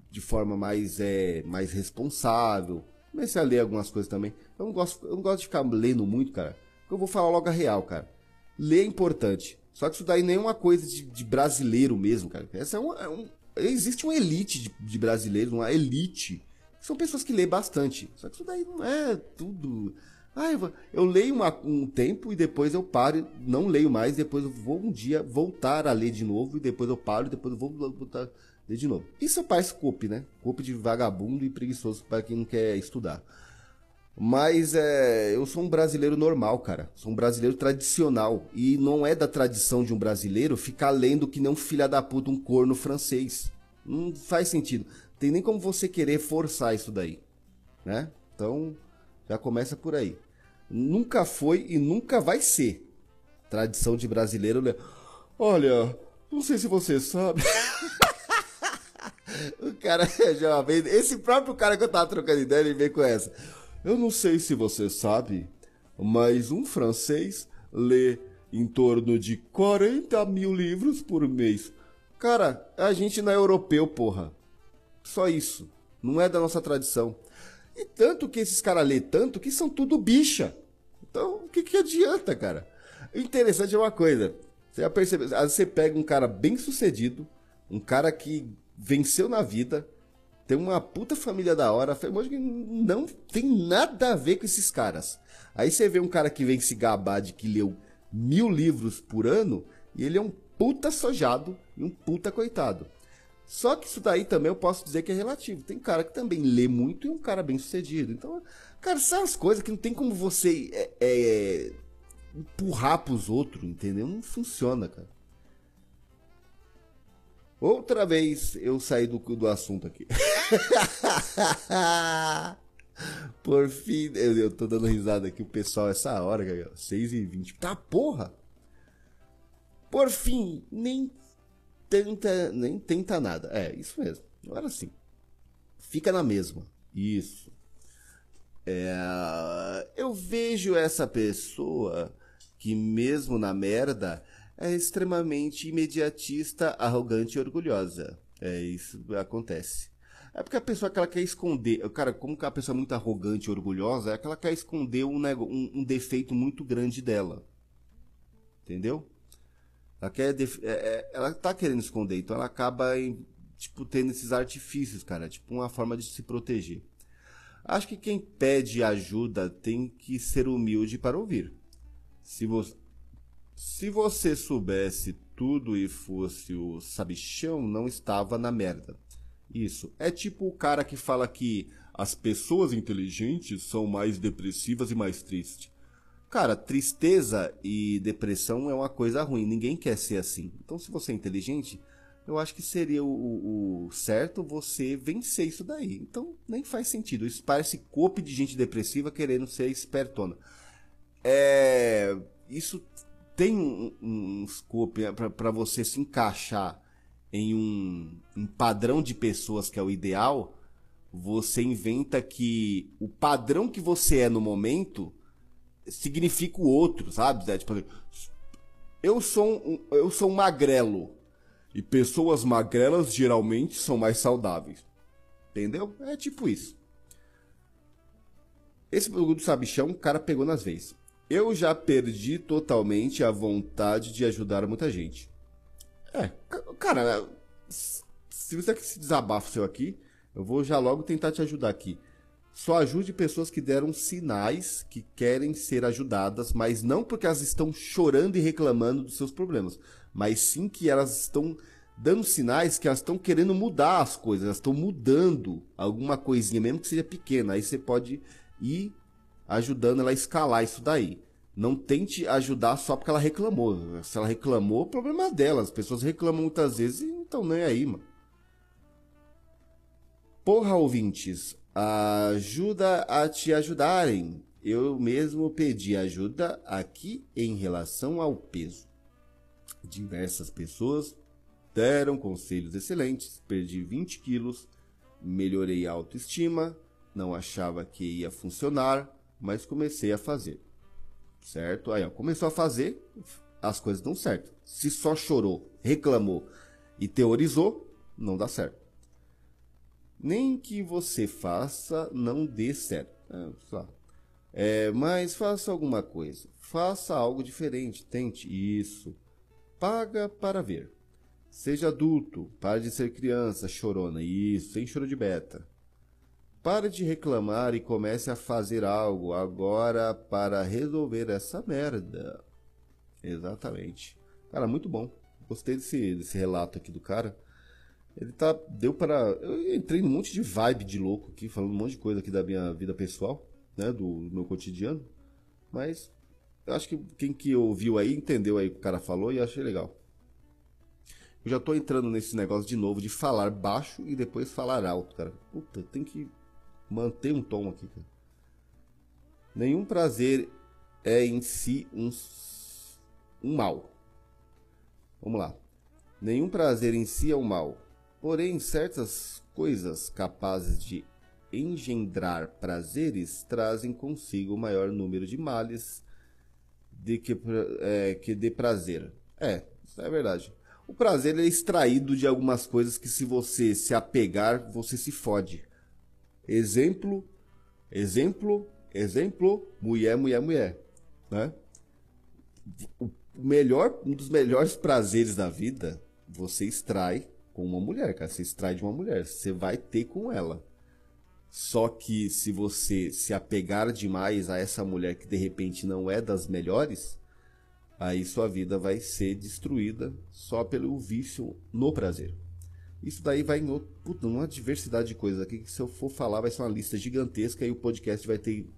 de forma mais é, mais responsável, comecei a ler algumas coisas também. Eu não gosto, eu não gosto de ficar lendo muito, cara. Eu vou falar logo a real, cara. Ler é importante. Só que isso daí nem é uma coisa de, de brasileiro mesmo, cara. Essa é, é um, existe uma elite de, de brasileiros, uma elite. São pessoas que lêem bastante. Só que isso daí não é tudo. Ah, eu, eu leio uma, um tempo e depois eu paro, não leio mais, depois eu vou um dia voltar a ler de novo, e depois eu paro, e depois eu vou voltar a ler de novo. Isso parece cope, né? Cope de vagabundo e preguiçoso para quem não quer estudar. Mas é, eu sou um brasileiro normal, cara. Sou um brasileiro tradicional. E não é da tradição de um brasileiro ficar lendo que nem um filho da puta um corno francês. Não faz sentido. Tem nem como você querer forçar isso daí. Né? Então, já começa por aí. Nunca foi e nunca vai ser tradição de brasileiro. Olha, não sei se você sabe. o cara já. Esse próprio cara que eu tava trocando ideia, ele vem com essa. Eu não sei se você sabe, mas um francês lê em torno de 40 mil livros por mês. Cara, a gente não é europeu, porra. Só isso. Não é da nossa tradição. E tanto que esses caras lê tanto que são tudo bicha. Então, o que, que adianta, cara? O interessante é uma coisa. Você já percebeu? Às vezes você pega um cara bem sucedido, Um cara que venceu na vida, tem uma puta família da hora, que não tem nada a ver com esses caras. Aí você vê um cara que vem se gabar de que leu mil livros por ano e ele é um puta sojado e um puta coitado. Só que isso daí também eu posso dizer que é relativo. Tem cara que também lê muito e um cara bem sucedido. Então, cara, são as coisas que não tem como você é, é, empurrar pros outros, entendeu? Não funciona, cara. Outra vez eu saí do, do assunto aqui. Por fim, eu, eu tô dando risada aqui, o pessoal, essa hora, cara, 6h20. Tá porra! Por fim, nem tenta, nem tenta nada. É, isso mesmo. Agora sim. Fica na mesma. Isso. É, eu vejo essa pessoa que mesmo na merda é extremamente imediatista, arrogante e orgulhosa. É isso acontece. É porque a pessoa que ela quer esconder, cara, como que a pessoa é muito arrogante e orgulhosa, é que ela quer esconder um, um, um defeito muito grande dela. Entendeu? Ela, quer é, é, ela tá querendo esconder, então ela acaba em, tipo, tendo esses artifícios, cara, tipo uma forma de se proteger. Acho que quem pede ajuda tem que ser humilde para ouvir. Se você, se você soubesse tudo e fosse o sabichão, não estava na merda. Isso. É tipo o cara que fala que as pessoas inteligentes são mais depressivas e mais tristes. Cara, tristeza e depressão é uma coisa ruim, ninguém quer ser assim. Então, se você é inteligente, eu acho que seria o, o certo você vencer isso daí. Então, nem faz sentido. Isso parece copo de gente depressiva querendo ser espertona. É, isso tem um, um scope para você se encaixar em um, um padrão de pessoas que é o ideal. Você inventa que o padrão que você é no momento significa o outro, sabe? É, tipo, eu sou um, eu sou um magrelo e pessoas magrelas geralmente são mais saudáveis. Entendeu? É tipo isso. Esse produto do sabichão, o cara pegou nas vezes. Eu já perdi totalmente a vontade de ajudar muita gente. É, cara, se você quer se desabafo seu aqui, eu vou já logo tentar te ajudar aqui. Só ajude pessoas que deram sinais que querem ser ajudadas, mas não porque elas estão chorando e reclamando dos seus problemas, mas sim que elas estão dando sinais que elas estão querendo mudar as coisas, elas estão mudando alguma coisinha, mesmo que seja pequena. Aí você pode ir ajudando ela a escalar isso daí. Não tente ajudar só porque ela reclamou. Se ela reclamou, o problema é dela. As pessoas reclamam muitas vezes e não nem aí, mano. Porra, ouvintes, ajuda a te ajudarem. Eu mesmo pedi ajuda aqui em relação ao peso. Diversas pessoas deram conselhos excelentes. Perdi 20 quilos, melhorei a autoestima, não achava que ia funcionar, mas comecei a fazer. Certo? Aí, ó, começou a fazer, as coisas dão certo. Se só chorou, reclamou e teorizou, não dá certo. Nem que você faça não dê certo. É, é, mas faça alguma coisa. Faça algo diferente. Tente isso. Paga para ver. Seja adulto. Pare de ser criança, chorona. Isso, sem choro de beta. Pare de reclamar e comece a fazer algo agora para resolver essa merda. Exatamente. Cara, muito bom. Gostei desse, desse relato aqui do cara. Ele tá. Deu para. Eu entrei num monte de vibe de louco aqui, falando um monte de coisa aqui da minha vida pessoal, né? Do, do meu cotidiano. Mas eu acho que quem que ouviu aí entendeu aí o que o cara falou e achei legal. Eu já tô entrando nesse negócio de novo de falar baixo e depois falar alto, cara. Puta, tem que manter um tom aqui, cara. Nenhum prazer é em si um, um mal. Vamos lá. Nenhum prazer em si é um mal. Porém, certas coisas capazes de engendrar prazeres trazem consigo maior número de males de que, é, que de prazer. É, isso é verdade. O prazer é extraído de algumas coisas que se você se apegar, você se fode. Exemplo, exemplo, exemplo, mulher, mulher, mulher, né? O melhor, um dos melhores prazeres da vida, você extrai com uma mulher, cara. Você extrai de uma mulher. Você vai ter com ela. Só que se você se apegar demais a essa mulher que de repente não é das melhores, aí sua vida vai ser destruída só pelo vício no prazer. Isso daí vai em outro, puta, uma diversidade de coisas aqui que se eu for falar vai ser uma lista gigantesca e o podcast vai ter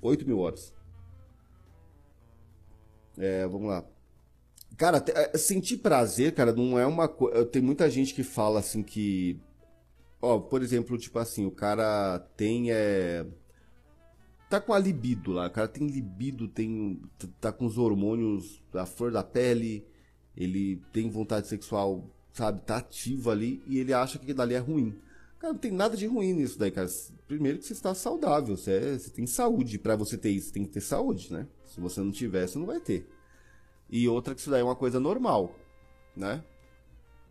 8 mil horas. É, vamos lá. Cara, é, sentir prazer, cara, não é uma coisa. Tem muita gente que fala assim que. Ó, por exemplo, tipo assim, o cara tem. É... Tá com a libido lá, o cara tem libido, tem. Tá com os hormônios da flor da pele, ele tem vontade sexual, sabe, tá ativo ali e ele acha que dali é ruim. Cara, não tem nada de ruim nisso daí, cara. Primeiro que você está saudável, você, é, você tem saúde. para você ter isso, tem que ter saúde, né? Se você não tiver, você não vai ter e outra que isso daí é uma coisa normal, né?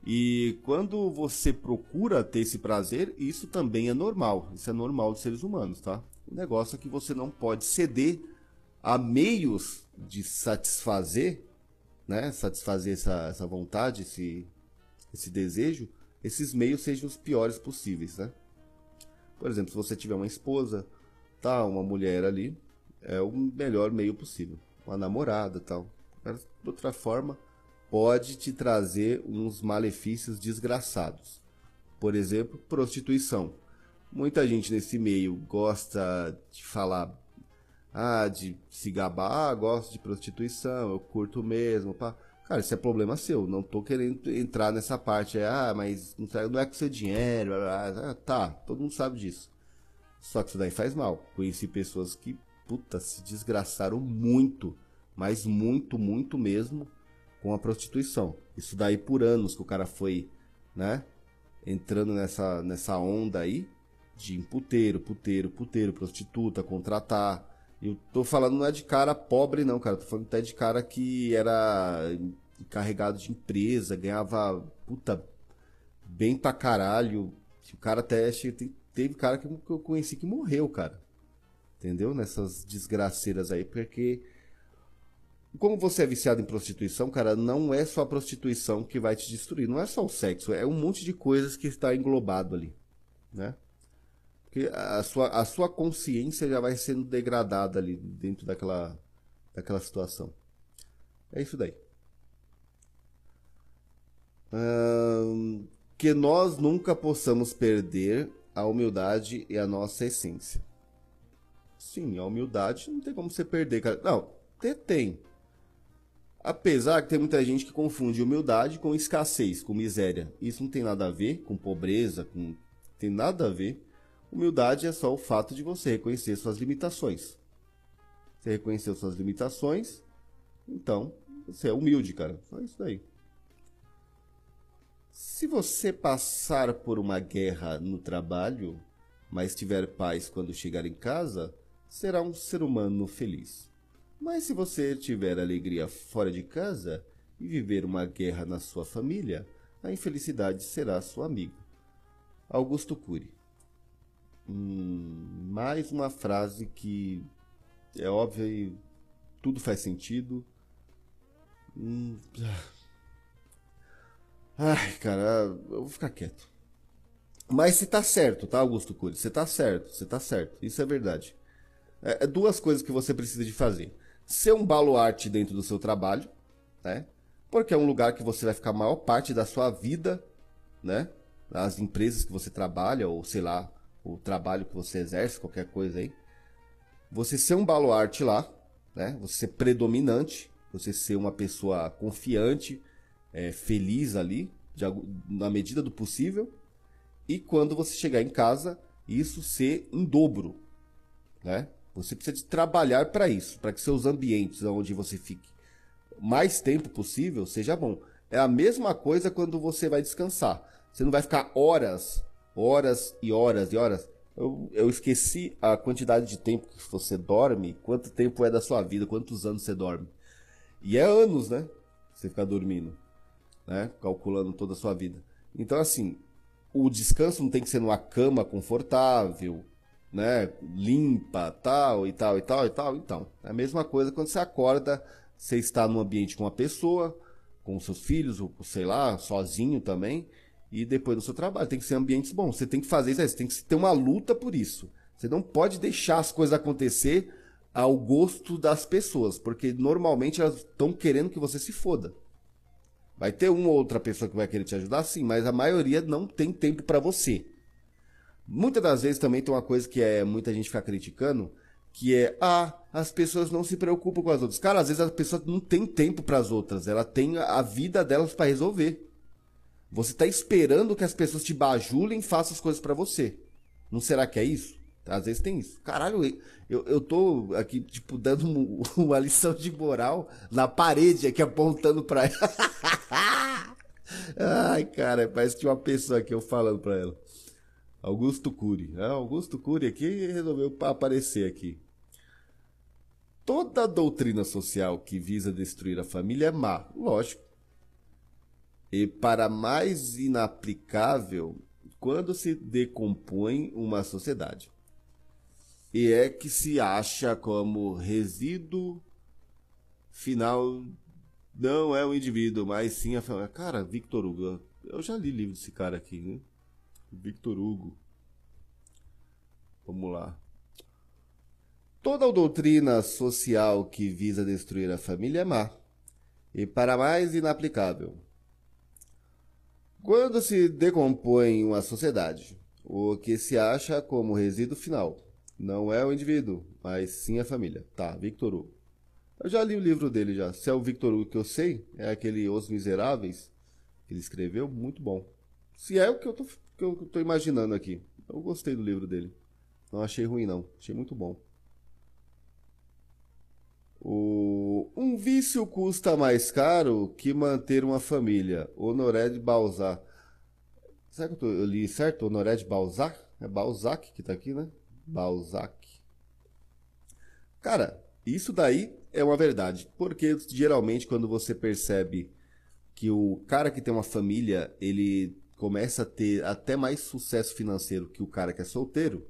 E quando você procura ter esse prazer, isso também é normal. Isso é normal dos seres humanos, tá? O negócio é que você não pode ceder a meios de satisfazer, né? Satisfazer essa, essa vontade, esse, esse desejo, esses meios sejam os piores possíveis, né? Por exemplo, se você tiver uma esposa, tá, uma mulher ali, é o melhor meio possível. Uma namorada, tal de outra forma, pode te trazer uns malefícios desgraçados. Por exemplo, prostituição. Muita gente nesse meio gosta de falar, ah, de se gabar, ah, gosto de prostituição, eu curto mesmo, pá. Cara, isso é problema seu. Não tô querendo entrar nessa parte. É, ah, mas não é com seu dinheiro. Ah, tá, todo mundo sabe disso. Só que isso daí faz mal. Conheci pessoas que, puta, se desgraçaram muito mas muito, muito mesmo com a prostituição. Isso daí por anos que o cara foi, né, entrando nessa, nessa onda aí de puteiro, puteiro, puteiro, prostituta, contratar. Eu tô falando não é de cara pobre não, cara, tô falando até de cara que era encarregado de empresa, ganhava puta bem pra caralho. O cara até teve cara que eu conheci que morreu, cara. Entendeu? Nessas desgraceiras aí, porque como você é viciado em prostituição, cara, não é só a prostituição que vai te destruir. Não é só o sexo, é um monte de coisas que está englobado ali, né? Porque a sua, a sua consciência já vai sendo degradada ali dentro daquela, daquela situação. É isso daí. Hum, que nós nunca possamos perder a humildade e a nossa essência. Sim, a humildade não tem como você perder, cara. Não, tem. Apesar que tem muita gente que confunde humildade com escassez, com miséria. Isso não tem nada a ver com pobreza, com... tem nada a ver. Humildade é só o fato de você reconhecer suas limitações. Você reconheceu suas limitações, então você é humilde, cara. Só isso daí. Se você passar por uma guerra no trabalho, mas tiver paz quando chegar em casa, será um ser humano feliz. Mas se você tiver alegria fora de casa e viver uma guerra na sua família, a infelicidade será sua amiga. Augusto Cury. Hum, mais uma frase que é óbvia e tudo faz sentido. Hum, ai, cara, eu vou ficar quieto. Mas se tá certo, tá, Augusto Cury? Você tá certo, você tá certo. Isso é verdade. É, é duas coisas que você precisa de fazer ser um baluarte dentro do seu trabalho, né? Porque é um lugar que você vai ficar a maior parte da sua vida, né? As empresas que você trabalha, ou sei lá, o trabalho que você exerce, qualquer coisa aí. Você ser um baluarte lá, né? Você ser predominante, você ser uma pessoa confiante, é, feliz ali, de, na medida do possível. E quando você chegar em casa, isso ser em dobro, né? Você precisa de trabalhar para isso, para que seus ambientes onde você fique mais tempo possível seja bom. É a mesma coisa quando você vai descansar. Você não vai ficar horas, horas e horas e horas. Eu, eu esqueci a quantidade de tempo que você dorme, quanto tempo é da sua vida, quantos anos você dorme. E é anos, né? Você ficar dormindo, né? Calculando toda a sua vida. Então, assim, o descanso não tem que ser numa cama confortável, né, limpa, tal e tal e tal e tal. Então, é a mesma coisa quando você acorda, você está num ambiente com uma pessoa, com seus filhos, ou sei lá, sozinho também, e depois no seu trabalho. Tem que ser ambientes bons. Você tem que fazer isso, você tem que ter uma luta por isso. Você não pode deixar as coisas acontecer ao gosto das pessoas, porque normalmente elas estão querendo que você se foda. Vai ter uma ou outra pessoa que vai querer te ajudar, sim, mas a maioria não tem tempo para você. Muitas das vezes também tem uma coisa que é muita gente fica criticando, que é ah, as pessoas não se preocupam com as outras. Cara, às vezes as pessoas não tem tempo para as outras, ela tem a vida delas para resolver. Você está esperando que as pessoas te bajulem e façam as coisas para você. Não será que é isso? Às vezes tem isso. Caralho, eu, eu tô aqui, tipo, dando um, uma lição de moral na parede aqui, apontando pra ela. Ai, cara, parece que tinha uma pessoa aqui eu falando pra ela. Augusto Cury. Ah, Augusto Cury aqui resolveu aparecer aqui. Toda doutrina social que visa destruir a família é má, lógico. E para mais inaplicável, quando se decompõe uma sociedade e é que se acha como resíduo final não é o indivíduo, mas sim a família. Cara, Victor Hugo, eu já li livro desse cara aqui, né? Victor Hugo. Vamos lá. Toda doutrina social que visa destruir a família é má e para mais inaplicável. Quando se decompõe uma sociedade, o que se acha como resíduo final não é o indivíduo, mas sim a família. Tá, Victor Hugo. Eu já li o livro dele já. Se é o Victor Hugo que eu sei, é aquele Os Miseráveis que ele escreveu, muito bom. Se é o que eu tô, que eu tô imaginando aqui. Eu gostei do livro dele. Não achei ruim não, achei muito bom. O... Um vício custa mais caro que manter uma família. Honoré de Balzac. Será que eu, tô... eu li certo? Honoré de Balzac? É Balzac que tá aqui, né? Balzac. Cara, isso daí é uma verdade, porque geralmente quando você percebe que o cara que tem uma família, ele começa a ter até mais sucesso financeiro que o cara que é solteiro,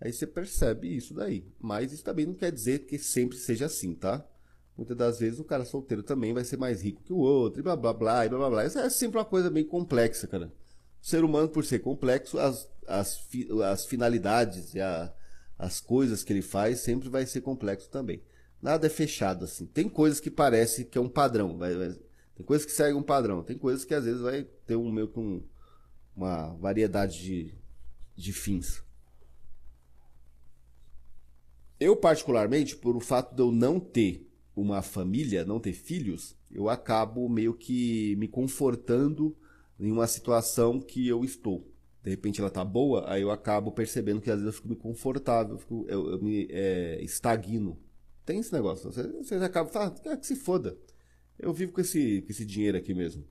aí você percebe isso daí. Mas isso também não quer dizer que sempre seja assim, tá? Muitas das vezes o cara solteiro também vai ser mais rico que o outro, e blá blá blá, e blá blá blá. Isso é sempre uma coisa bem complexa, cara. O ser humano, por ser complexo, as, as, as finalidades e a, as coisas que ele faz sempre vai ser complexo também. Nada é fechado assim. Tem coisas que parece que é um padrão, vai, vai, tem coisas que seguem um padrão, tem coisas que às vezes vai ter um meio que um, uma variedade de, de fins. Eu particularmente, por o fato de eu não ter uma família, não ter filhos, eu acabo meio que me confortando em uma situação que eu estou de repente ela tá boa, aí eu acabo percebendo que às vezes eu fico me confortável, eu, fico, eu, eu me é, estagno. Tem esse negócio. Você, você acaba falando, ah, que se foda. Eu vivo com esse, com esse dinheiro aqui mesmo.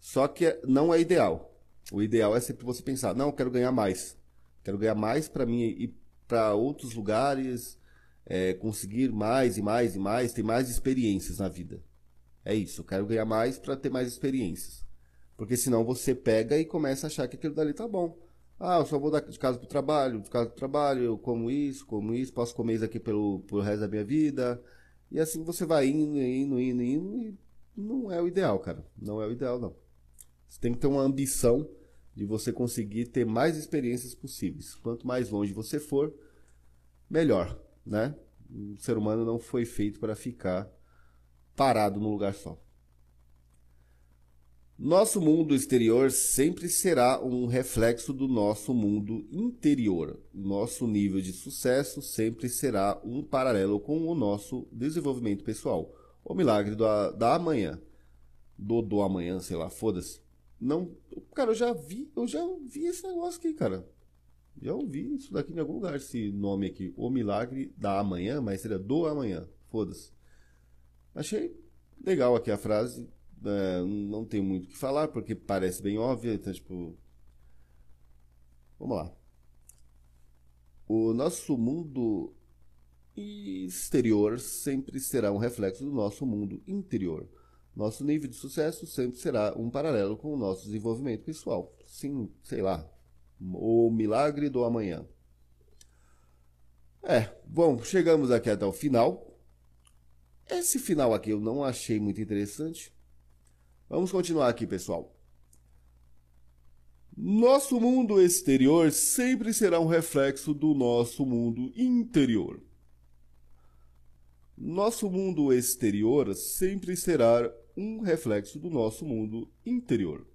Só que não é ideal. O ideal é sempre você pensar, não, eu quero ganhar mais. Quero ganhar mais para mim ir para outros lugares, é, conseguir mais e mais e mais, ter mais experiências na vida. É isso, eu quero ganhar mais para ter mais experiências. Porque senão você pega e começa a achar que aquilo dali tá bom. Ah, eu só vou de casa pro trabalho, de casa pro trabalho, eu como isso, como isso, posso comer isso aqui pelo, pelo resto da minha vida. E assim você vai indo, indo, indo, indo, e não é o ideal, cara. Não é o ideal, não. Você tem que ter uma ambição de você conseguir ter mais experiências possíveis. Quanto mais longe você for, melhor, né? O ser humano não foi feito para ficar parado num lugar só. Nosso mundo exterior sempre será um reflexo do nosso mundo interior. Nosso nível de sucesso sempre será um paralelo com o nosso desenvolvimento pessoal. O milagre do, da amanhã. Do, do amanhã, sei lá, foda-se. Não, cara, eu já vi, eu já vi esse negócio aqui, cara. Já ouvi isso daqui em algum lugar, esse nome aqui. O milagre da amanhã, mas seria do amanhã. Foda-se. Achei legal aqui a frase é, não tem muito o que falar, porque parece bem óbvio, então, tipo. Vamos lá. O nosso mundo exterior sempre será um reflexo do nosso mundo interior. Nosso nível de sucesso sempre será um paralelo com o nosso desenvolvimento pessoal. Sim, sei lá. O milagre do amanhã. É, bom, chegamos aqui até o final. Esse final aqui eu não achei muito interessante. Vamos continuar aqui, pessoal. Nosso mundo exterior sempre será um reflexo do nosso mundo interior. Nosso mundo exterior sempre será um reflexo do nosso mundo interior.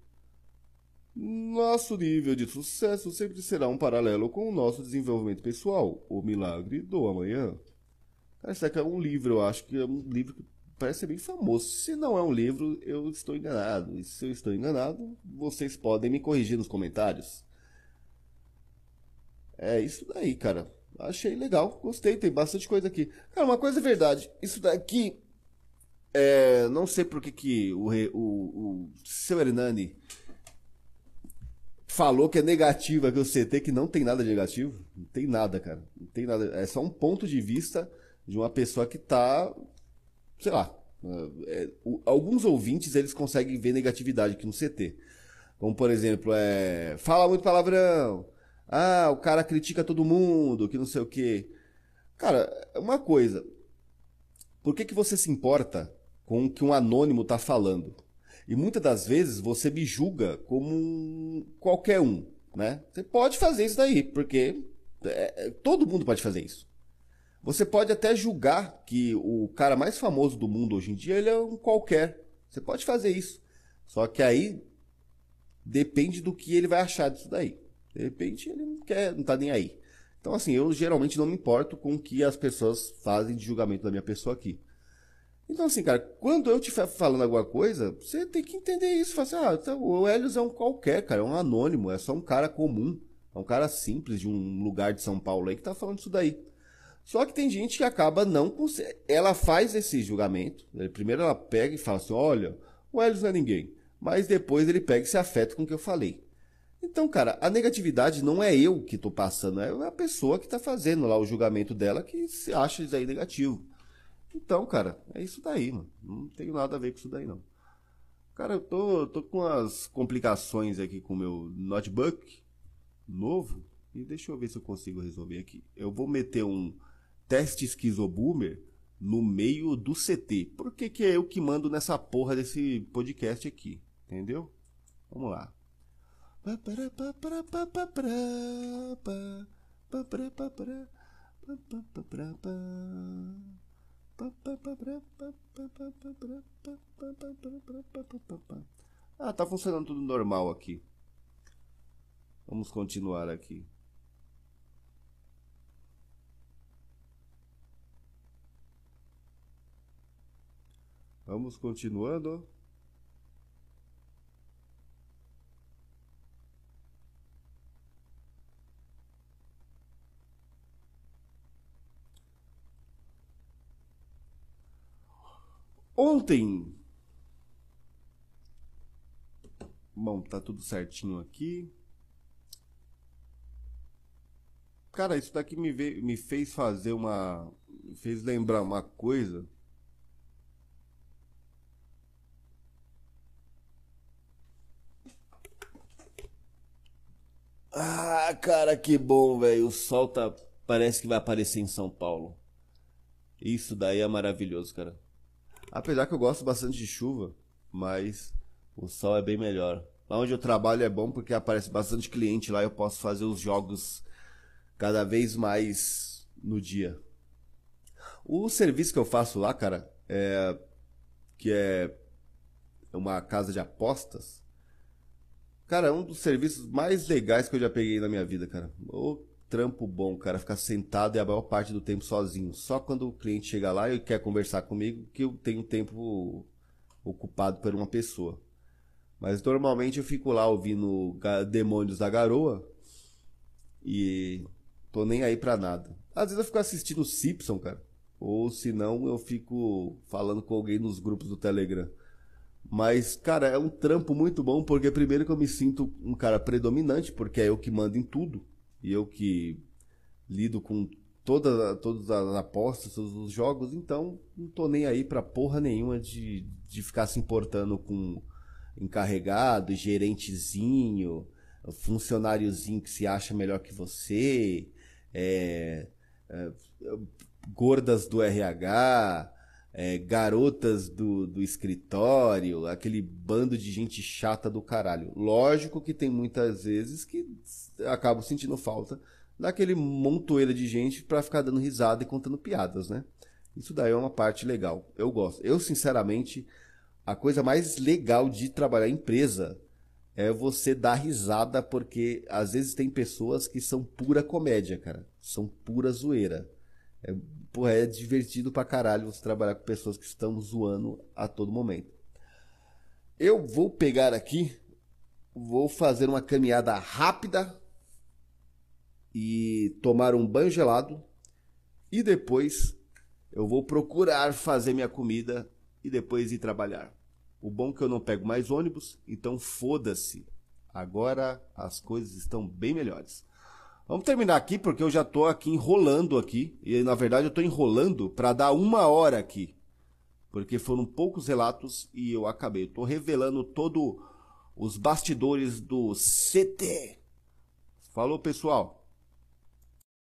Nosso nível de sucesso sempre será um paralelo com o nosso desenvolvimento pessoal, o milagre do amanhã. Esse aqui é um livro, eu acho que é um livro que parece ser bem famoso. Se não é um livro, eu estou enganado. E se eu estou enganado, vocês podem me corrigir nos comentários. É isso daí, cara. Achei legal, gostei, tem bastante coisa aqui. Cara, uma coisa é verdade. Isso daqui. É, não sei por que, que o, o, o seu Hernani falou que é negativa que o CT, que não tem nada de negativo. Não tem nada, cara. Não tem nada. É só um ponto de vista de uma pessoa que tá sei lá, é, alguns ouvintes eles conseguem ver negatividade aqui no CT. Como por exemplo, é, fala muito palavrão. Ah, o cara critica todo mundo, que não sei o quê. Cara, uma coisa. Por que, que você se importa com o que um anônimo tá falando? E muitas das vezes você me julga como qualquer um, né? Você pode fazer isso daí, porque é, todo mundo pode fazer isso. Você pode até julgar que o cara mais famoso do mundo hoje em dia ele é um qualquer. Você pode fazer isso. Só que aí depende do que ele vai achar disso daí. De repente ele não quer, não tá nem aí. Então assim, eu geralmente não me importo com o que as pessoas fazem de julgamento da minha pessoa aqui. Então assim, cara, quando eu te falando alguma coisa, você tem que entender isso. Fala assim, ah, então, o Helios é um qualquer, cara, é um anônimo, é só um cara comum. É um cara simples de um lugar de São Paulo aí que tá falando isso daí. Só que tem gente que acaba não Ela faz esse julgamento. Primeiro ela pega e fala assim: olha, o Helios não é ninguém. Mas depois ele pega e se afeta com o que eu falei. Então, cara, a negatividade não é eu que estou passando, é a pessoa que está fazendo lá o julgamento dela que se acha isso aí negativo. Então, cara, é isso daí, mano. Não tenho nada a ver com isso daí, não. Cara, eu tô, tô com as complicações aqui com o meu notebook novo. E deixa eu ver se eu consigo resolver aqui. Eu vou meter um teste esquizoboomer no meio do CT. Por que, que é eu que mando nessa porra desse podcast aqui? Entendeu? Vamos lá. Ah, tá funcionando tudo normal aqui. Vamos continuar aqui. Vamos continuando. Ontem. Bom, tá tudo certinho aqui. Cara, isso daqui me, veio, me fez fazer uma. Me fez lembrar uma coisa Ah, cara, que bom, velho. O sol tá. Parece que vai aparecer em São Paulo. Isso daí é maravilhoso, cara. Apesar que eu gosto bastante de chuva, mas o sol é bem melhor. Lá onde eu trabalho é bom porque aparece bastante cliente lá, eu posso fazer os jogos cada vez mais no dia. O serviço que eu faço lá, cara, é que é uma casa de apostas. Cara, é um dos serviços mais legais que eu já peguei na minha vida, cara. Trampo bom, cara, ficar sentado e a maior parte do tempo sozinho. Só quando o cliente chega lá e quer conversar comigo que eu tenho tempo ocupado por uma pessoa. Mas normalmente eu fico lá ouvindo Demônios da Garoa e tô nem aí pra nada. Às vezes eu fico assistindo Simpson, cara. Ou se não, eu fico falando com alguém nos grupos do Telegram. Mas, cara, é um trampo muito bom, porque primeiro que eu me sinto um cara predominante, porque é eu que mando em tudo. E eu que lido com toda, todas as apostas, todos os jogos, então não tô nem aí pra porra nenhuma de, de ficar se importando com encarregado, gerentezinho, funcionáriozinho que se acha melhor que você, é, é, gordas do RH, é, garotas do, do escritório, aquele bando de gente chata do caralho. Lógico que tem muitas vezes que acabo sentindo falta daquele montoeira de gente para ficar dando risada e contando piadas, né? Isso daí é uma parte legal. Eu gosto. Eu, sinceramente, a coisa mais legal de trabalhar em empresa é você dar risada, porque às vezes tem pessoas que são pura comédia, cara. São pura zoeira. É, porra, é divertido pra caralho você trabalhar com pessoas que estão zoando a todo momento. Eu vou pegar aqui, vou fazer uma caminhada rápida e tomar um banho gelado e depois eu vou procurar fazer minha comida e depois ir trabalhar. O bom é que eu não pego mais ônibus, então foda-se. Agora as coisas estão bem melhores. Vamos terminar aqui porque eu já tô aqui enrolando aqui e na verdade eu tô enrolando para dar uma hora aqui, porque foram poucos relatos e eu acabei. Eu revelando todo os bastidores do CT. Falou pessoal.